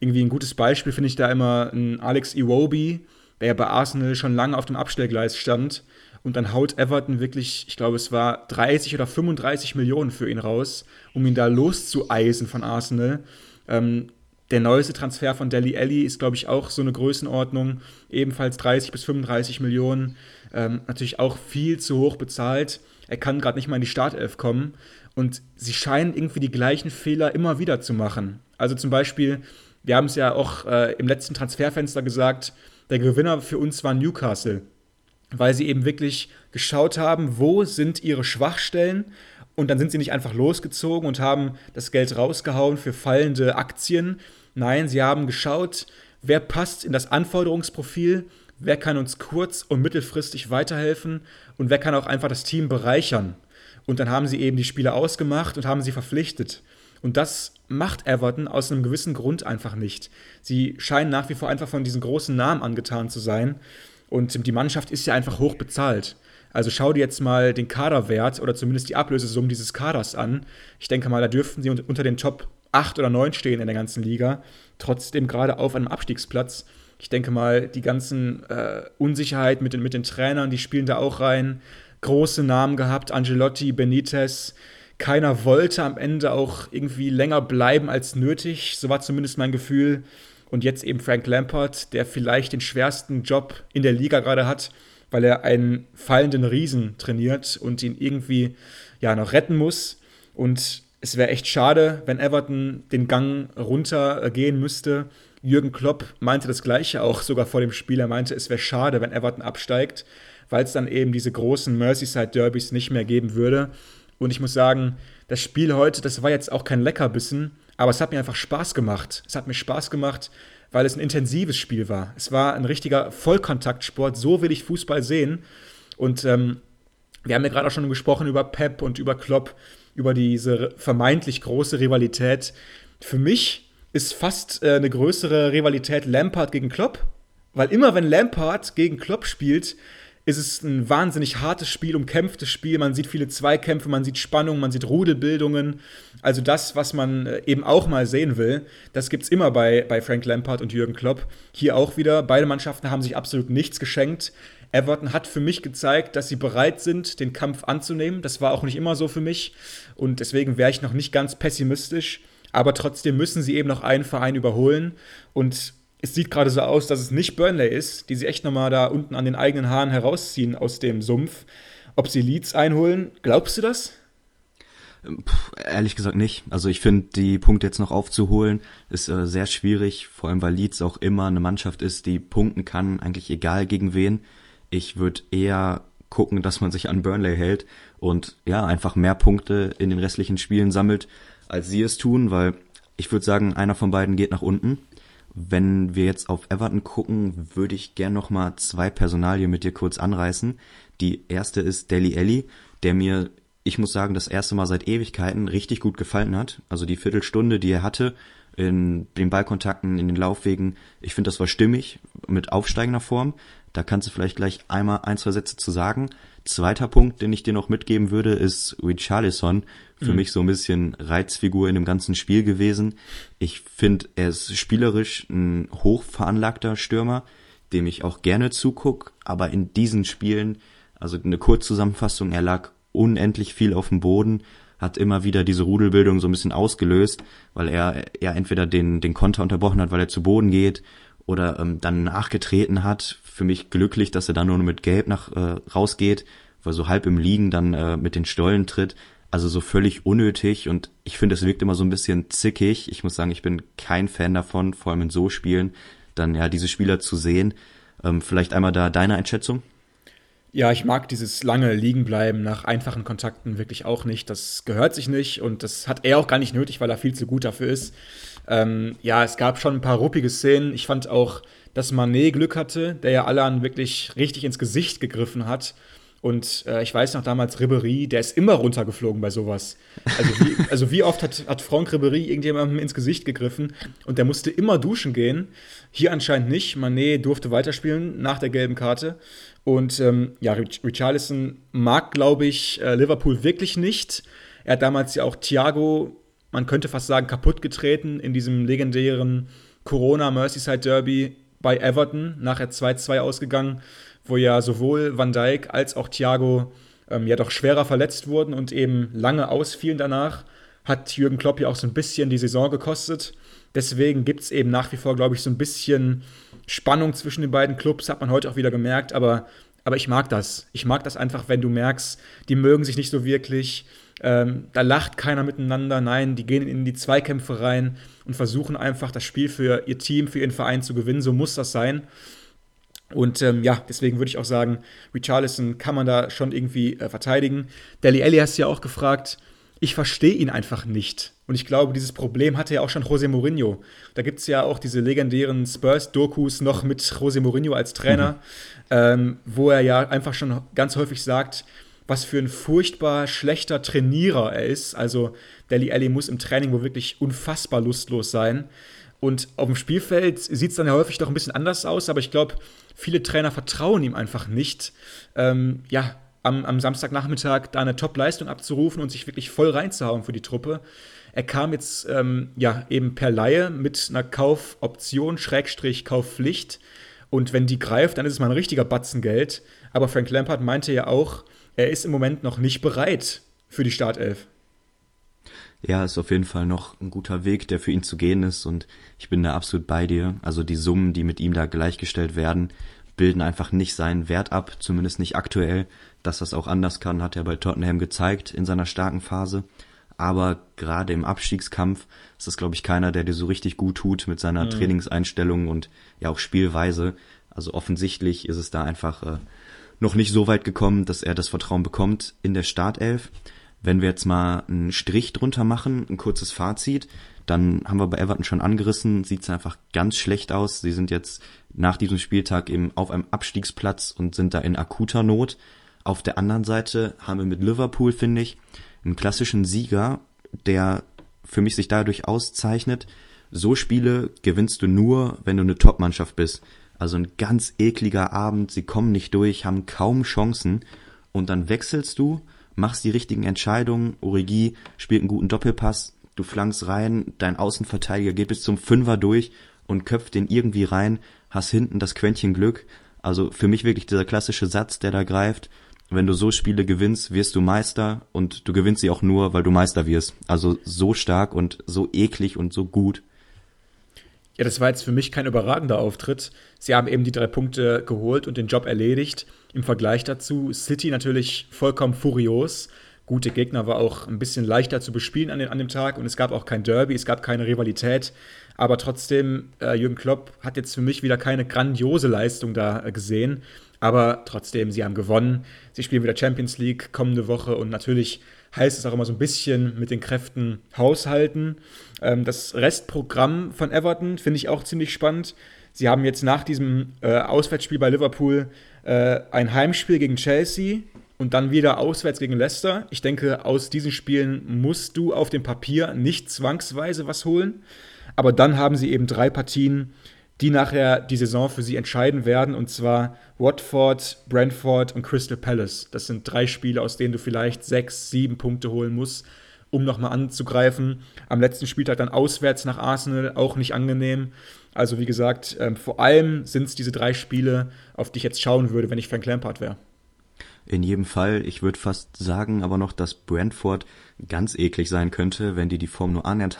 irgendwie ein gutes Beispiel finde ich da immer ein Alex Iwobi, der ja bei Arsenal schon lange auf dem Abstellgleis stand. Und dann haut Everton wirklich, ich glaube, es war 30 oder 35 Millionen für ihn raus, um ihn da loszueisen von Arsenal. Ähm, der neueste Transfer von Deli Alli ist, glaube ich, auch so eine Größenordnung, ebenfalls 30 bis 35 Millionen. Ähm, natürlich auch viel zu hoch bezahlt. Er kann gerade nicht mal in die Startelf kommen. Und sie scheinen irgendwie die gleichen Fehler immer wieder zu machen. Also zum Beispiel, wir haben es ja auch äh, im letzten Transferfenster gesagt, der Gewinner für uns war Newcastle, weil sie eben wirklich geschaut haben, wo sind ihre Schwachstellen und dann sind sie nicht einfach losgezogen und haben das Geld rausgehauen für fallende Aktien, Nein, sie haben geschaut, wer passt in das Anforderungsprofil, wer kann uns kurz- und mittelfristig weiterhelfen und wer kann auch einfach das Team bereichern. Und dann haben sie eben die Spieler ausgemacht und haben sie verpflichtet. Und das macht Everton aus einem gewissen Grund einfach nicht. Sie scheinen nach wie vor einfach von diesen großen Namen angetan zu sein. Und die Mannschaft ist ja einfach hoch bezahlt. Also schau dir jetzt mal den Kaderwert oder zumindest die Ablösesumme dieses Kaders an. Ich denke mal, da dürften sie unter den Top 8 oder 9 stehen in der ganzen Liga. Trotzdem gerade auf einem Abstiegsplatz. Ich denke mal, die ganzen äh, Unsicherheit mit den, mit den Trainern, die spielen da auch rein. Große Namen gehabt, Angelotti, Benitez. Keiner wollte am Ende auch irgendwie länger bleiben als nötig. So war zumindest mein Gefühl. Und jetzt eben Frank Lampard, der vielleicht den schwersten Job in der Liga gerade hat, weil er einen fallenden Riesen trainiert und ihn irgendwie ja noch retten muss. Und es wäre echt schade, wenn Everton den Gang runtergehen müsste. Jürgen Klopp meinte das Gleiche auch sogar vor dem Spiel. Er meinte, es wäre schade, wenn Everton absteigt, weil es dann eben diese großen Merseyside-Derbys nicht mehr geben würde. Und ich muss sagen, das Spiel heute, das war jetzt auch kein Leckerbissen, aber es hat mir einfach Spaß gemacht. Es hat mir Spaß gemacht, weil es ein intensives Spiel war. Es war ein richtiger Vollkontaktsport. So will ich Fußball sehen. Und ähm, wir haben ja gerade auch schon gesprochen über Pep und über Klopp, über diese vermeintlich große Rivalität. Für mich ist fast äh, eine größere Rivalität Lampard gegen Klopp, weil immer wenn Lampard gegen Klopp spielt, ist es ein wahnsinnig hartes Spiel, umkämpftes Spiel. Man sieht viele Zweikämpfe, man sieht Spannung, man sieht Rudelbildungen. Also das, was man äh, eben auch mal sehen will, das gibt es immer bei, bei Frank Lampard und Jürgen Klopp. Hier auch wieder, beide Mannschaften haben sich absolut nichts geschenkt. Everton hat für mich gezeigt, dass sie bereit sind, den Kampf anzunehmen. Das war auch nicht immer so für mich. Und deswegen wäre ich noch nicht ganz pessimistisch. Aber trotzdem müssen sie eben noch einen Verein überholen. Und es sieht gerade so aus, dass es nicht Burnley ist, die sie echt nochmal da unten an den eigenen Haaren herausziehen aus dem Sumpf. Ob sie Leeds einholen, glaubst du das? Puh, ehrlich gesagt nicht. Also ich finde, die Punkte jetzt noch aufzuholen, ist äh, sehr schwierig, vor allem weil Leeds auch immer eine Mannschaft ist, die punkten kann, eigentlich egal gegen wen. Ich würde eher gucken, dass man sich an Burnley hält und ja, einfach mehr Punkte in den restlichen Spielen sammelt, als sie es tun, weil ich würde sagen, einer von beiden geht nach unten. Wenn wir jetzt auf Everton gucken, würde ich gern noch mal zwei Personalien mit dir kurz anreißen. Die erste ist Deli Ellie, der mir, ich muss sagen, das erste Mal seit Ewigkeiten richtig gut gefallen hat. Also die Viertelstunde, die er hatte in den Ballkontakten, in den Laufwegen, ich finde, das war stimmig mit aufsteigender Form. Da kannst du vielleicht gleich einmal ein, zwei Sätze zu sagen. Zweiter Punkt, den ich dir noch mitgeben würde, ist Richarlison. Für mhm. mich so ein bisschen Reizfigur in dem ganzen Spiel gewesen. Ich finde, er ist spielerisch ein hochveranlagter Stürmer, dem ich auch gerne zuguck. Aber in diesen Spielen, also eine Kurzzusammenfassung, er lag unendlich viel auf dem Boden, hat immer wieder diese Rudelbildung so ein bisschen ausgelöst, weil er, er entweder den, den Konter unterbrochen hat, weil er zu Boden geht oder ähm, dann nachgetreten hat. Für mich glücklich, dass er dann nur mit Gelb nach äh, rausgeht, weil so halb im Liegen dann äh, mit den Stollen tritt. Also so völlig unnötig und ich finde, es wirkt immer so ein bisschen zickig. Ich muss sagen, ich bin kein Fan davon, vor allem in so Spielen, dann ja diese Spieler zu sehen. Ähm, vielleicht einmal da deine Einschätzung? Ja, ich mag dieses lange Liegenbleiben nach einfachen Kontakten wirklich auch nicht. Das gehört sich nicht und das hat er auch gar nicht nötig, weil er viel zu gut dafür ist. Ähm, ja, es gab schon ein paar ruppige Szenen. Ich fand auch, dass Manet Glück hatte, der ja Alan wirklich richtig ins Gesicht gegriffen hat. Und äh, ich weiß noch damals Ribery, der ist immer runtergeflogen bei sowas. Also wie, <laughs> also wie oft hat, hat Franck Ribery irgendjemandem ins Gesicht gegriffen und der musste immer duschen gehen. Hier anscheinend nicht. Manet durfte weiterspielen nach der gelben Karte. Und ähm, ja, Richarlison mag, glaube ich, äh, Liverpool wirklich nicht. Er hat damals ja auch Thiago man könnte fast sagen, kaputt getreten in diesem legendären Corona-Merseyside Derby bei Everton, nachher 2-2 ausgegangen, wo ja sowohl Van Dijk als auch Thiago ähm, ja doch schwerer verletzt wurden und eben lange ausfielen danach. Hat Jürgen Klopp ja auch so ein bisschen die Saison gekostet. Deswegen gibt es eben nach wie vor, glaube ich, so ein bisschen Spannung zwischen den beiden Clubs, hat man heute auch wieder gemerkt, aber, aber ich mag das. Ich mag das einfach, wenn du merkst, die mögen sich nicht so wirklich ähm, da lacht keiner miteinander. Nein, die gehen in die Zweikämpfe rein und versuchen einfach das Spiel für ihr Team, für ihren Verein zu gewinnen. So muss das sein. Und ähm, ja, deswegen würde ich auch sagen, Richarlison kann man da schon irgendwie äh, verteidigen. Deli Alli hast du ja auch gefragt. Ich verstehe ihn einfach nicht. Und ich glaube, dieses Problem hatte ja auch schon José Mourinho. Da gibt es ja auch diese legendären Spurs-Dokus noch mit José Mourinho als Trainer, mhm. ähm, wo er ja einfach schon ganz häufig sagt, was für ein furchtbar schlechter Trainierer er ist. Also Deli Alli muss im Training wohl wirklich unfassbar lustlos sein. Und auf dem Spielfeld sieht es dann ja häufig doch ein bisschen anders aus, aber ich glaube, viele Trainer vertrauen ihm einfach nicht, ähm, ja, am, am Samstagnachmittag da eine Top-Leistung abzurufen und sich wirklich voll reinzuhauen für die Truppe. Er kam jetzt ähm, ja eben per Laie mit einer Kaufoption, Schrägstrich Kaufpflicht. Und wenn die greift, dann ist es mal ein richtiger Batzen Geld. Aber Frank Lampard meinte ja auch, er ist im Moment noch nicht bereit für die Startelf. Ja, ist auf jeden Fall noch ein guter Weg, der für ihn zu gehen ist und ich bin da absolut bei dir. Also die Summen, die mit ihm da gleichgestellt werden, bilden einfach nicht seinen Wert ab, zumindest nicht aktuell. Dass das auch anders kann, hat er bei Tottenham gezeigt in seiner starken Phase. Aber gerade im Abstiegskampf ist das, glaube ich, keiner, der dir so richtig gut tut mit seiner mhm. Trainingseinstellung und ja auch Spielweise. Also offensichtlich ist es da einfach äh, noch nicht so weit gekommen, dass er das Vertrauen bekommt in der Startelf. Wenn wir jetzt mal einen Strich drunter machen, ein kurzes Fazit, dann haben wir bei Everton schon angerissen, sieht es einfach ganz schlecht aus. Sie sind jetzt nach diesem Spieltag eben auf einem Abstiegsplatz und sind da in akuter Not. Auf der anderen Seite haben wir mit Liverpool, finde ich, einen klassischen Sieger, der für mich sich dadurch auszeichnet. So Spiele gewinnst du nur, wenn du eine Top-Mannschaft bist. Also ein ganz ekliger Abend, sie kommen nicht durch, haben kaum Chancen und dann wechselst du, machst die richtigen Entscheidungen, Origi spielt einen guten Doppelpass, du flankst rein, dein Außenverteidiger geht bis zum Fünfer durch und köpft den irgendwie rein, hast hinten das Quäntchen Glück. Also für mich wirklich dieser klassische Satz, der da greift. Wenn du so Spiele gewinnst, wirst du Meister und du gewinnst sie auch nur, weil du Meister wirst. Also so stark und so eklig und so gut. Ja, das war jetzt für mich kein überragender Auftritt. Sie haben eben die drei Punkte geholt und den Job erledigt. Im Vergleich dazu City natürlich vollkommen furios. Gute Gegner war auch ein bisschen leichter zu bespielen an, den, an dem Tag und es gab auch kein Derby, es gab keine Rivalität. Aber trotzdem, äh, Jürgen Klopp hat jetzt für mich wieder keine grandiose Leistung da äh, gesehen. Aber trotzdem, sie haben gewonnen. Sie spielen wieder Champions League kommende Woche und natürlich heißt es auch immer so ein bisschen mit den Kräften haushalten. Ähm, das Restprogramm von Everton finde ich auch ziemlich spannend. Sie haben jetzt nach diesem äh, Auswärtsspiel bei Liverpool äh, ein Heimspiel gegen Chelsea und dann wieder auswärts gegen Leicester. Ich denke, aus diesen Spielen musst du auf dem Papier nicht zwangsweise was holen. Aber dann haben sie eben drei Partien, die nachher die Saison für sie entscheiden werden. Und zwar Watford, Brentford und Crystal Palace. Das sind drei Spiele, aus denen du vielleicht sechs, sieben Punkte holen musst, um nochmal anzugreifen. Am letzten Spieltag dann auswärts nach Arsenal, auch nicht angenehm. Also wie gesagt, ähm, vor allem sind es diese drei Spiele, auf die ich jetzt schauen würde, wenn ich Frank Lampard wäre. In jedem Fall, ich würde fast sagen, aber noch, dass Brentford ganz eklig sein könnte, wenn die die Form nur annähernd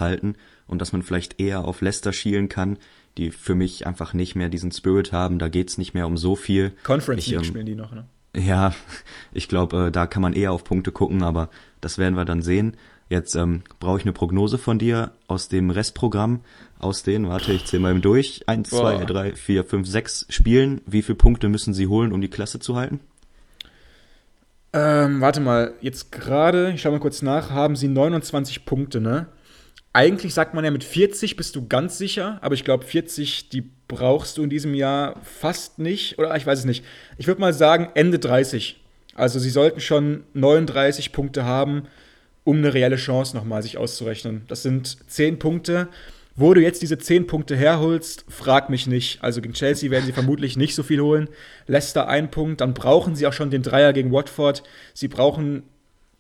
und dass man vielleicht eher auf Leicester schielen kann, die für mich einfach nicht mehr diesen Spirit haben. Da geht's nicht mehr um so viel. Conference League ähm, spielen die noch, ne? Ja, ich glaube, äh, da kann man eher auf Punkte gucken, aber das werden wir dann sehen. Jetzt ähm, brauche ich eine Prognose von dir aus dem Restprogramm, aus den, warte, ich zähle mal eben durch, eins, Boah. zwei, drei, vier, fünf, sechs Spielen. Wie viele Punkte müssen sie holen, um die Klasse zu halten? Ähm, warte mal, jetzt gerade, ich schaue mal kurz nach, haben sie 29 Punkte, ne? Eigentlich sagt man ja, mit 40 bist du ganz sicher, aber ich glaube, 40, die brauchst du in diesem Jahr fast nicht. Oder ich weiß es nicht. Ich würde mal sagen, Ende 30. Also sie sollten schon 39 Punkte haben, um eine reelle Chance nochmal sich auszurechnen. Das sind 10 Punkte. Wo du jetzt diese 10 Punkte herholst, frag mich nicht. Also gegen Chelsea werden sie vermutlich nicht so viel holen. Leicester ein Punkt, dann brauchen sie auch schon den Dreier gegen Watford. Sie brauchen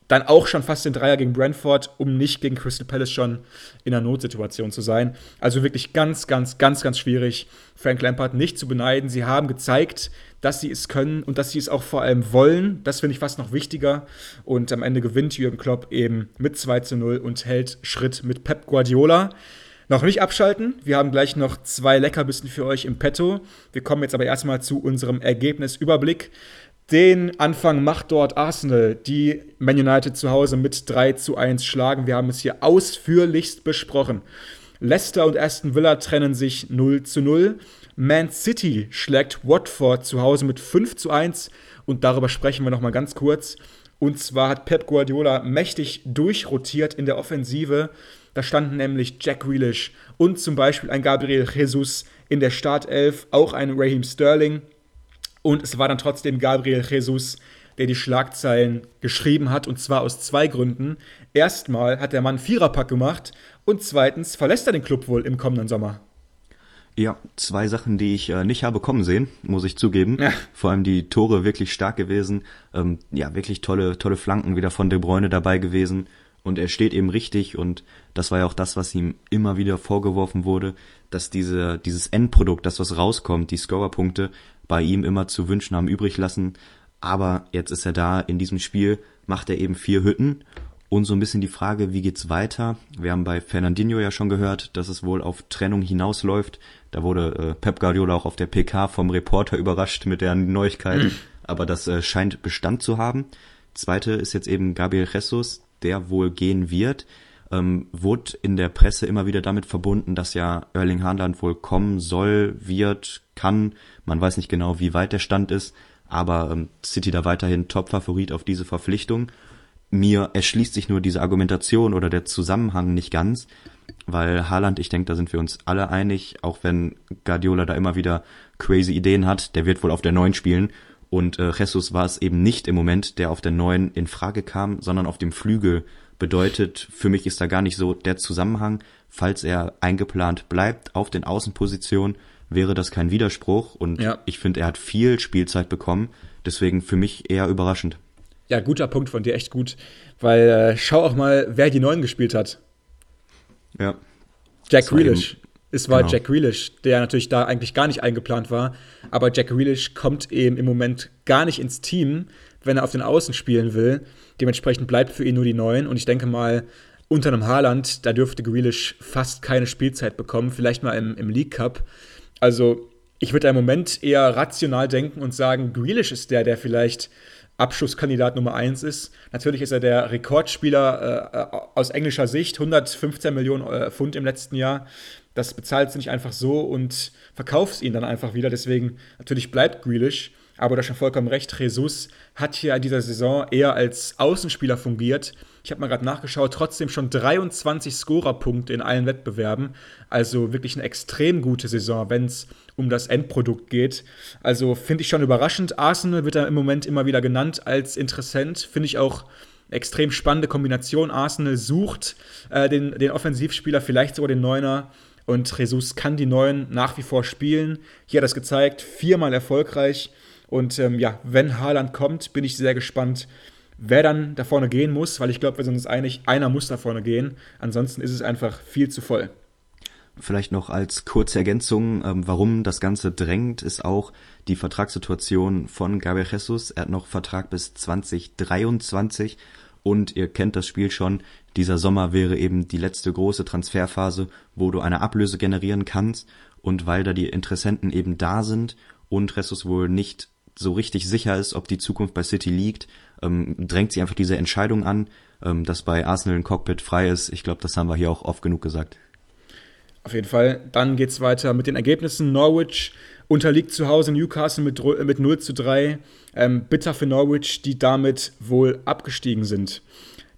dann auch schon fast den Dreier gegen Brentford, um nicht gegen Crystal Palace schon in einer Notsituation zu sein. Also wirklich ganz, ganz, ganz, ganz schwierig, Frank Lampard nicht zu beneiden. Sie haben gezeigt, dass sie es können und dass sie es auch vor allem wollen. Das finde ich fast noch wichtiger. Und am Ende gewinnt Jürgen Klopp eben mit 2 zu 0 und hält Schritt mit Pep Guardiola. Noch nicht abschalten. Wir haben gleich noch zwei Leckerbissen für euch im Petto. Wir kommen jetzt aber erstmal zu unserem Ergebnisüberblick. Den Anfang macht dort Arsenal, die Man United zu Hause mit 3 zu 1 schlagen. Wir haben es hier ausführlichst besprochen. Leicester und Aston Villa trennen sich 0 zu 0. Man City schlägt Watford zu Hause mit 5 zu 1 und darüber sprechen wir nochmal ganz kurz. Und zwar hat Pep Guardiola mächtig durchrotiert in der Offensive. Da standen nämlich Jack Grealish und zum Beispiel ein Gabriel Jesus in der Startelf, auch ein Raheem Sterling und es war dann trotzdem Gabriel Jesus, der die Schlagzeilen geschrieben hat, und zwar aus zwei Gründen. Erstmal hat der Mann Viererpack gemacht und zweitens verlässt er den Club wohl im kommenden Sommer. Ja, zwei Sachen, die ich äh, nicht habe kommen sehen, muss ich zugeben. Ja. Vor allem die Tore wirklich stark gewesen. Ähm, ja, wirklich tolle, tolle Flanken wieder von De Bruyne dabei gewesen. Und er steht eben richtig und das war ja auch das, was ihm immer wieder vorgeworfen wurde, dass diese, dieses Endprodukt, das was rauskommt, die Scorerpunkte, bei ihm immer zu wünschen haben übrig lassen. Aber jetzt ist er da in diesem Spiel, macht er eben vier Hütten und so ein bisschen die Frage, wie geht's weiter? Wir haben bei Fernandinho ja schon gehört, dass es wohl auf Trennung hinausläuft. Da wurde äh, Pep Guardiola auch auf der PK vom Reporter <laughs> überrascht mit der Neuigkeit. Mhm. Aber das äh, scheint Bestand zu haben. Zweite ist jetzt eben Gabriel Jesus, der wohl gehen wird. Ähm, wurde in der Presse immer wieder damit verbunden, dass ja Erling Haaland wohl kommen soll, wird, kann. Man weiß nicht genau, wie weit der Stand ist, aber ähm, City da weiterhin Top-Favorit auf diese Verpflichtung mir erschließt sich nur diese Argumentation oder der Zusammenhang nicht ganz, weil Haaland, ich denke, da sind wir uns alle einig, auch wenn Guardiola da immer wieder crazy Ideen hat, der wird wohl auf der Neuen spielen und äh, Jesus war es eben nicht im Moment, der auf der Neuen in Frage kam, sondern auf dem Flügel. Bedeutet, für mich ist da gar nicht so der Zusammenhang. Falls er eingeplant bleibt auf den Außenpositionen, wäre das kein Widerspruch und ja. ich finde, er hat viel Spielzeit bekommen. Deswegen für mich eher überraschend. Ja, guter Punkt von dir, echt gut. Weil äh, schau auch mal, wer die Neuen gespielt hat. Ja. Jack Grealish. Es war genau. Jack Grealish, der natürlich da eigentlich gar nicht eingeplant war. Aber Jack Grealish kommt eben im Moment gar nicht ins Team, wenn er auf den Außen spielen will. Dementsprechend bleibt für ihn nur die Neuen. Und ich denke mal, unter einem Haaland, da dürfte Grealish fast keine Spielzeit bekommen. Vielleicht mal im, im League Cup. Also, ich würde im Moment eher rational denken und sagen, Grealish ist der, der vielleicht Abschusskandidat Nummer 1 ist. Natürlich ist er der Rekordspieler äh, aus englischer Sicht, 115 Millionen äh, Pfund im letzten Jahr. Das bezahlt du nicht einfach so und verkaufst ihn dann einfach wieder. Deswegen natürlich bleibt Grealish. Aber du hast schon vollkommen recht, Jesus hat hier in dieser Saison eher als Außenspieler fungiert. Ich habe mal gerade nachgeschaut, trotzdem schon 23 Scorerpunkte in allen Wettbewerben. Also wirklich eine extrem gute Saison, wenn es um das Endprodukt geht. Also finde ich schon überraschend. Arsenal wird da im Moment immer wieder genannt als Interessent. Finde ich auch extrem spannende Kombination. Arsenal sucht äh, den, den Offensivspieler, vielleicht sogar den Neuner. Und Jesus kann die Neuen nach wie vor spielen. Hier hat er es gezeigt, viermal erfolgreich. Und ähm, ja, wenn Haaland kommt, bin ich sehr gespannt, wer dann da vorne gehen muss, weil ich glaube, wir sind uns einig, einer muss da vorne gehen. Ansonsten ist es einfach viel zu voll. Vielleicht noch als kurze Ergänzung, ähm, warum das Ganze drängt, ist auch die Vertragssituation von Gabriel Jesus. Er hat noch Vertrag bis 2023 und ihr kennt das Spiel schon. Dieser Sommer wäre eben die letzte große Transferphase, wo du eine Ablöse generieren kannst und weil da die Interessenten eben da sind und Jesus wohl nicht so richtig sicher ist, ob die Zukunft bei City liegt, ähm, drängt sie einfach diese Entscheidung an, ähm, dass bei Arsenal ein Cockpit frei ist. Ich glaube, das haben wir hier auch oft genug gesagt. Auf jeden Fall. Dann geht es weiter mit den Ergebnissen. Norwich unterliegt zu Hause Newcastle mit, mit 0 zu 3. Ähm, bitter für Norwich, die damit wohl abgestiegen sind.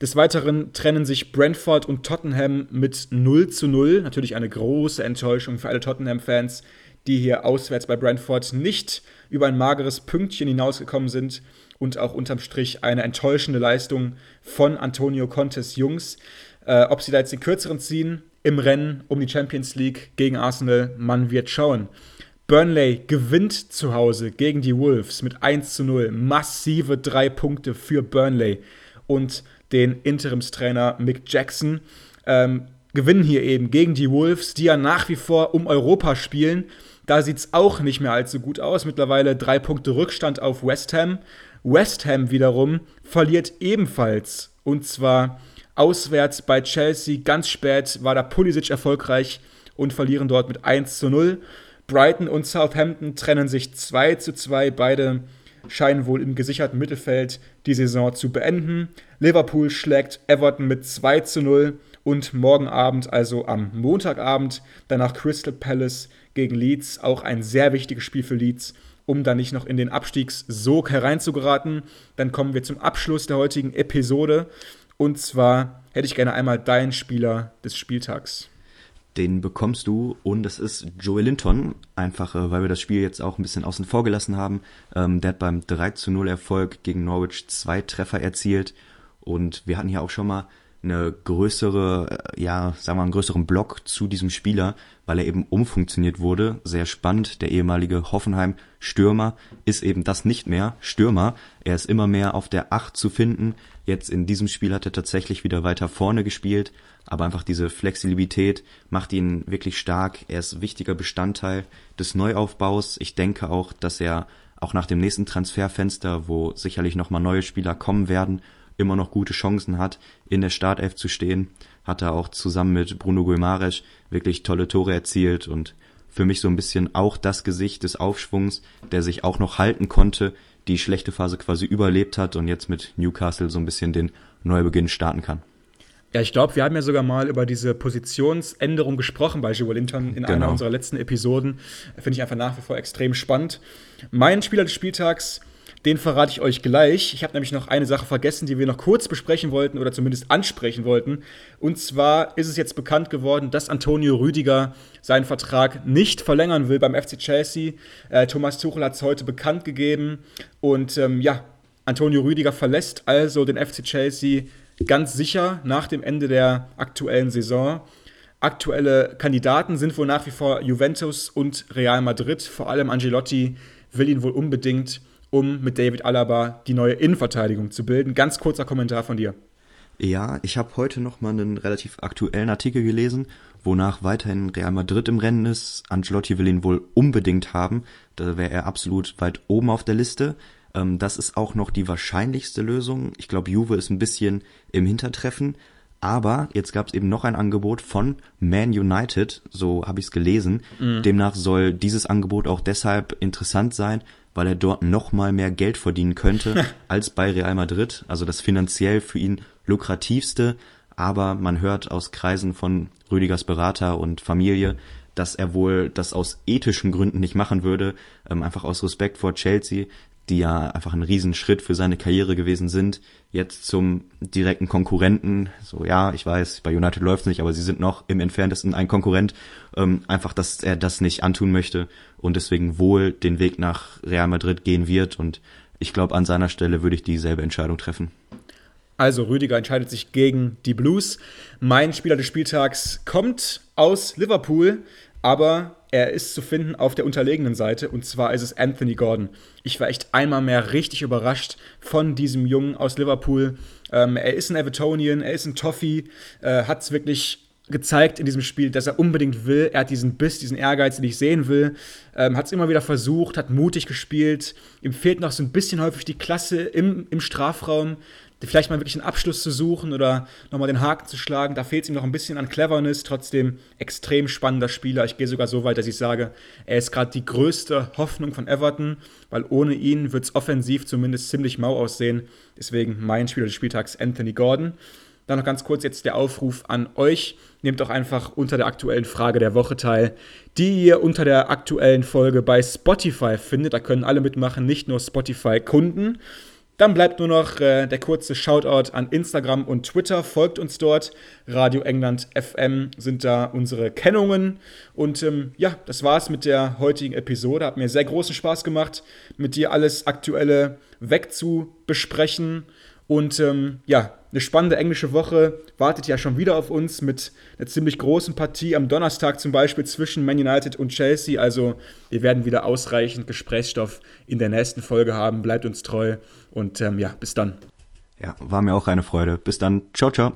Des Weiteren trennen sich Brentford und Tottenham mit 0 zu 0. Natürlich eine große Enttäuschung für alle Tottenham-Fans, die hier auswärts bei Brentford nicht über ein mageres Pünktchen hinausgekommen sind und auch unterm Strich eine enttäuschende Leistung von Antonio Contes Jungs. Äh, ob sie da jetzt den kürzeren ziehen im Rennen um die Champions League gegen Arsenal, man wird schauen. Burnley gewinnt zu Hause gegen die Wolves mit 1 zu 0. Massive drei Punkte für Burnley und den Interimstrainer Mick Jackson. Ähm, gewinnen hier eben gegen die Wolves, die ja nach wie vor um Europa spielen. Da sieht es auch nicht mehr allzu gut aus. Mittlerweile drei Punkte Rückstand auf West Ham. West Ham wiederum verliert ebenfalls. Und zwar auswärts bei Chelsea. Ganz spät war da Pulisic erfolgreich und verlieren dort mit 1 zu 0. Brighton und Southampton trennen sich 2 zu 2. Beide scheinen wohl im gesicherten Mittelfeld die Saison zu beenden. Liverpool schlägt Everton mit 2 zu 0 und morgen Abend, also am Montagabend, danach Crystal Palace gegen Leeds. Auch ein sehr wichtiges Spiel für Leeds, um da nicht noch in den Abstiegssog hereinzugeraten. Dann kommen wir zum Abschluss der heutigen Episode. Und zwar hätte ich gerne einmal deinen Spieler des Spieltags. Den bekommst du und das ist Joey Linton, einfach äh, weil wir das Spiel jetzt auch ein bisschen außen vor gelassen haben. Ähm, der hat beim 3 zu 0 Erfolg gegen Norwich zwei Treffer erzielt und wir hatten hier auch schon mal eine größere, äh, ja, sagen wir einen größeren Block zu diesem Spieler, weil er eben umfunktioniert wurde. Sehr spannend. Der ehemalige Hoffenheim-Stürmer ist eben das nicht mehr. Stürmer. Er ist immer mehr auf der Acht zu finden. Jetzt in diesem Spiel hat er tatsächlich wieder weiter vorne gespielt. Aber einfach diese Flexibilität macht ihn wirklich stark. Er ist wichtiger Bestandteil des Neuaufbaus. Ich denke auch, dass er auch nach dem nächsten Transferfenster, wo sicherlich nochmal neue Spieler kommen werden, immer noch gute Chancen hat, in der Startelf zu stehen. Hat er auch zusammen mit Bruno Guimaraes wirklich tolle Tore erzielt und für mich so ein bisschen auch das Gesicht des Aufschwungs, der sich auch noch halten konnte, die schlechte Phase quasi überlebt hat und jetzt mit Newcastle so ein bisschen den Neubeginn starten kann. Ja, ich glaube, wir haben ja sogar mal über diese Positionsänderung gesprochen bei Joe Linton in genau. einer unserer letzten Episoden. Finde ich einfach nach wie vor extrem spannend. Mein Spieler des Spieltags den verrate ich euch gleich. Ich habe nämlich noch eine Sache vergessen, die wir noch kurz besprechen wollten oder zumindest ansprechen wollten. Und zwar ist es jetzt bekannt geworden, dass Antonio Rüdiger seinen Vertrag nicht verlängern will beim FC Chelsea. Äh, Thomas Tuchel hat es heute bekannt gegeben. Und ähm, ja, Antonio Rüdiger verlässt also den FC Chelsea ganz sicher nach dem Ende der aktuellen Saison. Aktuelle Kandidaten sind wohl nach wie vor Juventus und Real Madrid. Vor allem Angelotti will ihn wohl unbedingt um mit David Alaba die neue Innenverteidigung zu bilden. Ganz kurzer Kommentar von dir. Ja, ich habe heute noch mal einen relativ aktuellen Artikel gelesen, wonach weiterhin Real Madrid im Rennen ist. Ancelotti will ihn wohl unbedingt haben. Da wäre er absolut weit oben auf der Liste. Ähm, das ist auch noch die wahrscheinlichste Lösung. Ich glaube, Juve ist ein bisschen im Hintertreffen. Aber jetzt gab es eben noch ein Angebot von Man United, so habe ich es gelesen. Mhm. Demnach soll dieses Angebot auch deshalb interessant sein, weil er dort noch mal mehr Geld verdienen könnte <laughs> als bei Real Madrid. Also das finanziell für ihn lukrativste. Aber man hört aus Kreisen von Rüdigers Berater und Familie, dass er wohl das aus ethischen Gründen nicht machen würde, ähm, einfach aus Respekt vor Chelsea, die ja einfach ein Riesenschritt für seine Karriere gewesen sind, jetzt zum direkten Konkurrenten, so ja, ich weiß, bei United läuft's nicht, aber sie sind noch im entferntesten ein Konkurrent, ähm, einfach, dass er das nicht antun möchte und deswegen wohl den Weg nach Real Madrid gehen wird und ich glaube, an seiner Stelle würde ich dieselbe Entscheidung treffen. Also Rüdiger entscheidet sich gegen die Blues. Mein Spieler des Spieltags kommt aus Liverpool, aber er ist zu finden auf der unterlegenen Seite und zwar ist es Anthony Gordon. Ich war echt einmal mehr richtig überrascht von diesem Jungen aus Liverpool. Ähm, er ist ein Evertonian, er ist ein Toffee, äh, hat es wirklich gezeigt in diesem Spiel, dass er unbedingt will. Er hat diesen Biss, diesen Ehrgeiz, den ich sehen will. Ähm, hat es immer wieder versucht, hat mutig gespielt. Ihm fehlt noch so ein bisschen häufig die Klasse im, im Strafraum vielleicht mal wirklich einen Abschluss zu suchen oder nochmal den Haken zu schlagen. Da fehlt es ihm noch ein bisschen an Cleverness. Trotzdem extrem spannender Spieler. Ich gehe sogar so weit, dass ich sage, er ist gerade die größte Hoffnung von Everton, weil ohne ihn wird es offensiv zumindest ziemlich mau aussehen. Deswegen mein Spieler des Spieltags Anthony Gordon. Dann noch ganz kurz jetzt der Aufruf an euch. Nehmt doch einfach unter der aktuellen Frage der Woche teil, die ihr unter der aktuellen Folge bei Spotify findet. Da können alle mitmachen, nicht nur Spotify-Kunden. Dann bleibt nur noch äh, der kurze Shoutout an Instagram und Twitter. Folgt uns dort. Radio England FM sind da unsere Kennungen. Und ähm, ja, das war's mit der heutigen Episode. Hat mir sehr großen Spaß gemacht, mit dir alles Aktuelle wegzubesprechen. Und ähm, ja, eine spannende englische Woche wartet ja schon wieder auf uns mit einer ziemlich großen Partie am Donnerstag zum Beispiel zwischen Man United und Chelsea. Also wir werden wieder ausreichend Gesprächsstoff in der nächsten Folge haben. Bleibt uns treu und ähm, ja, bis dann. Ja, war mir auch eine Freude. Bis dann. Ciao, ciao.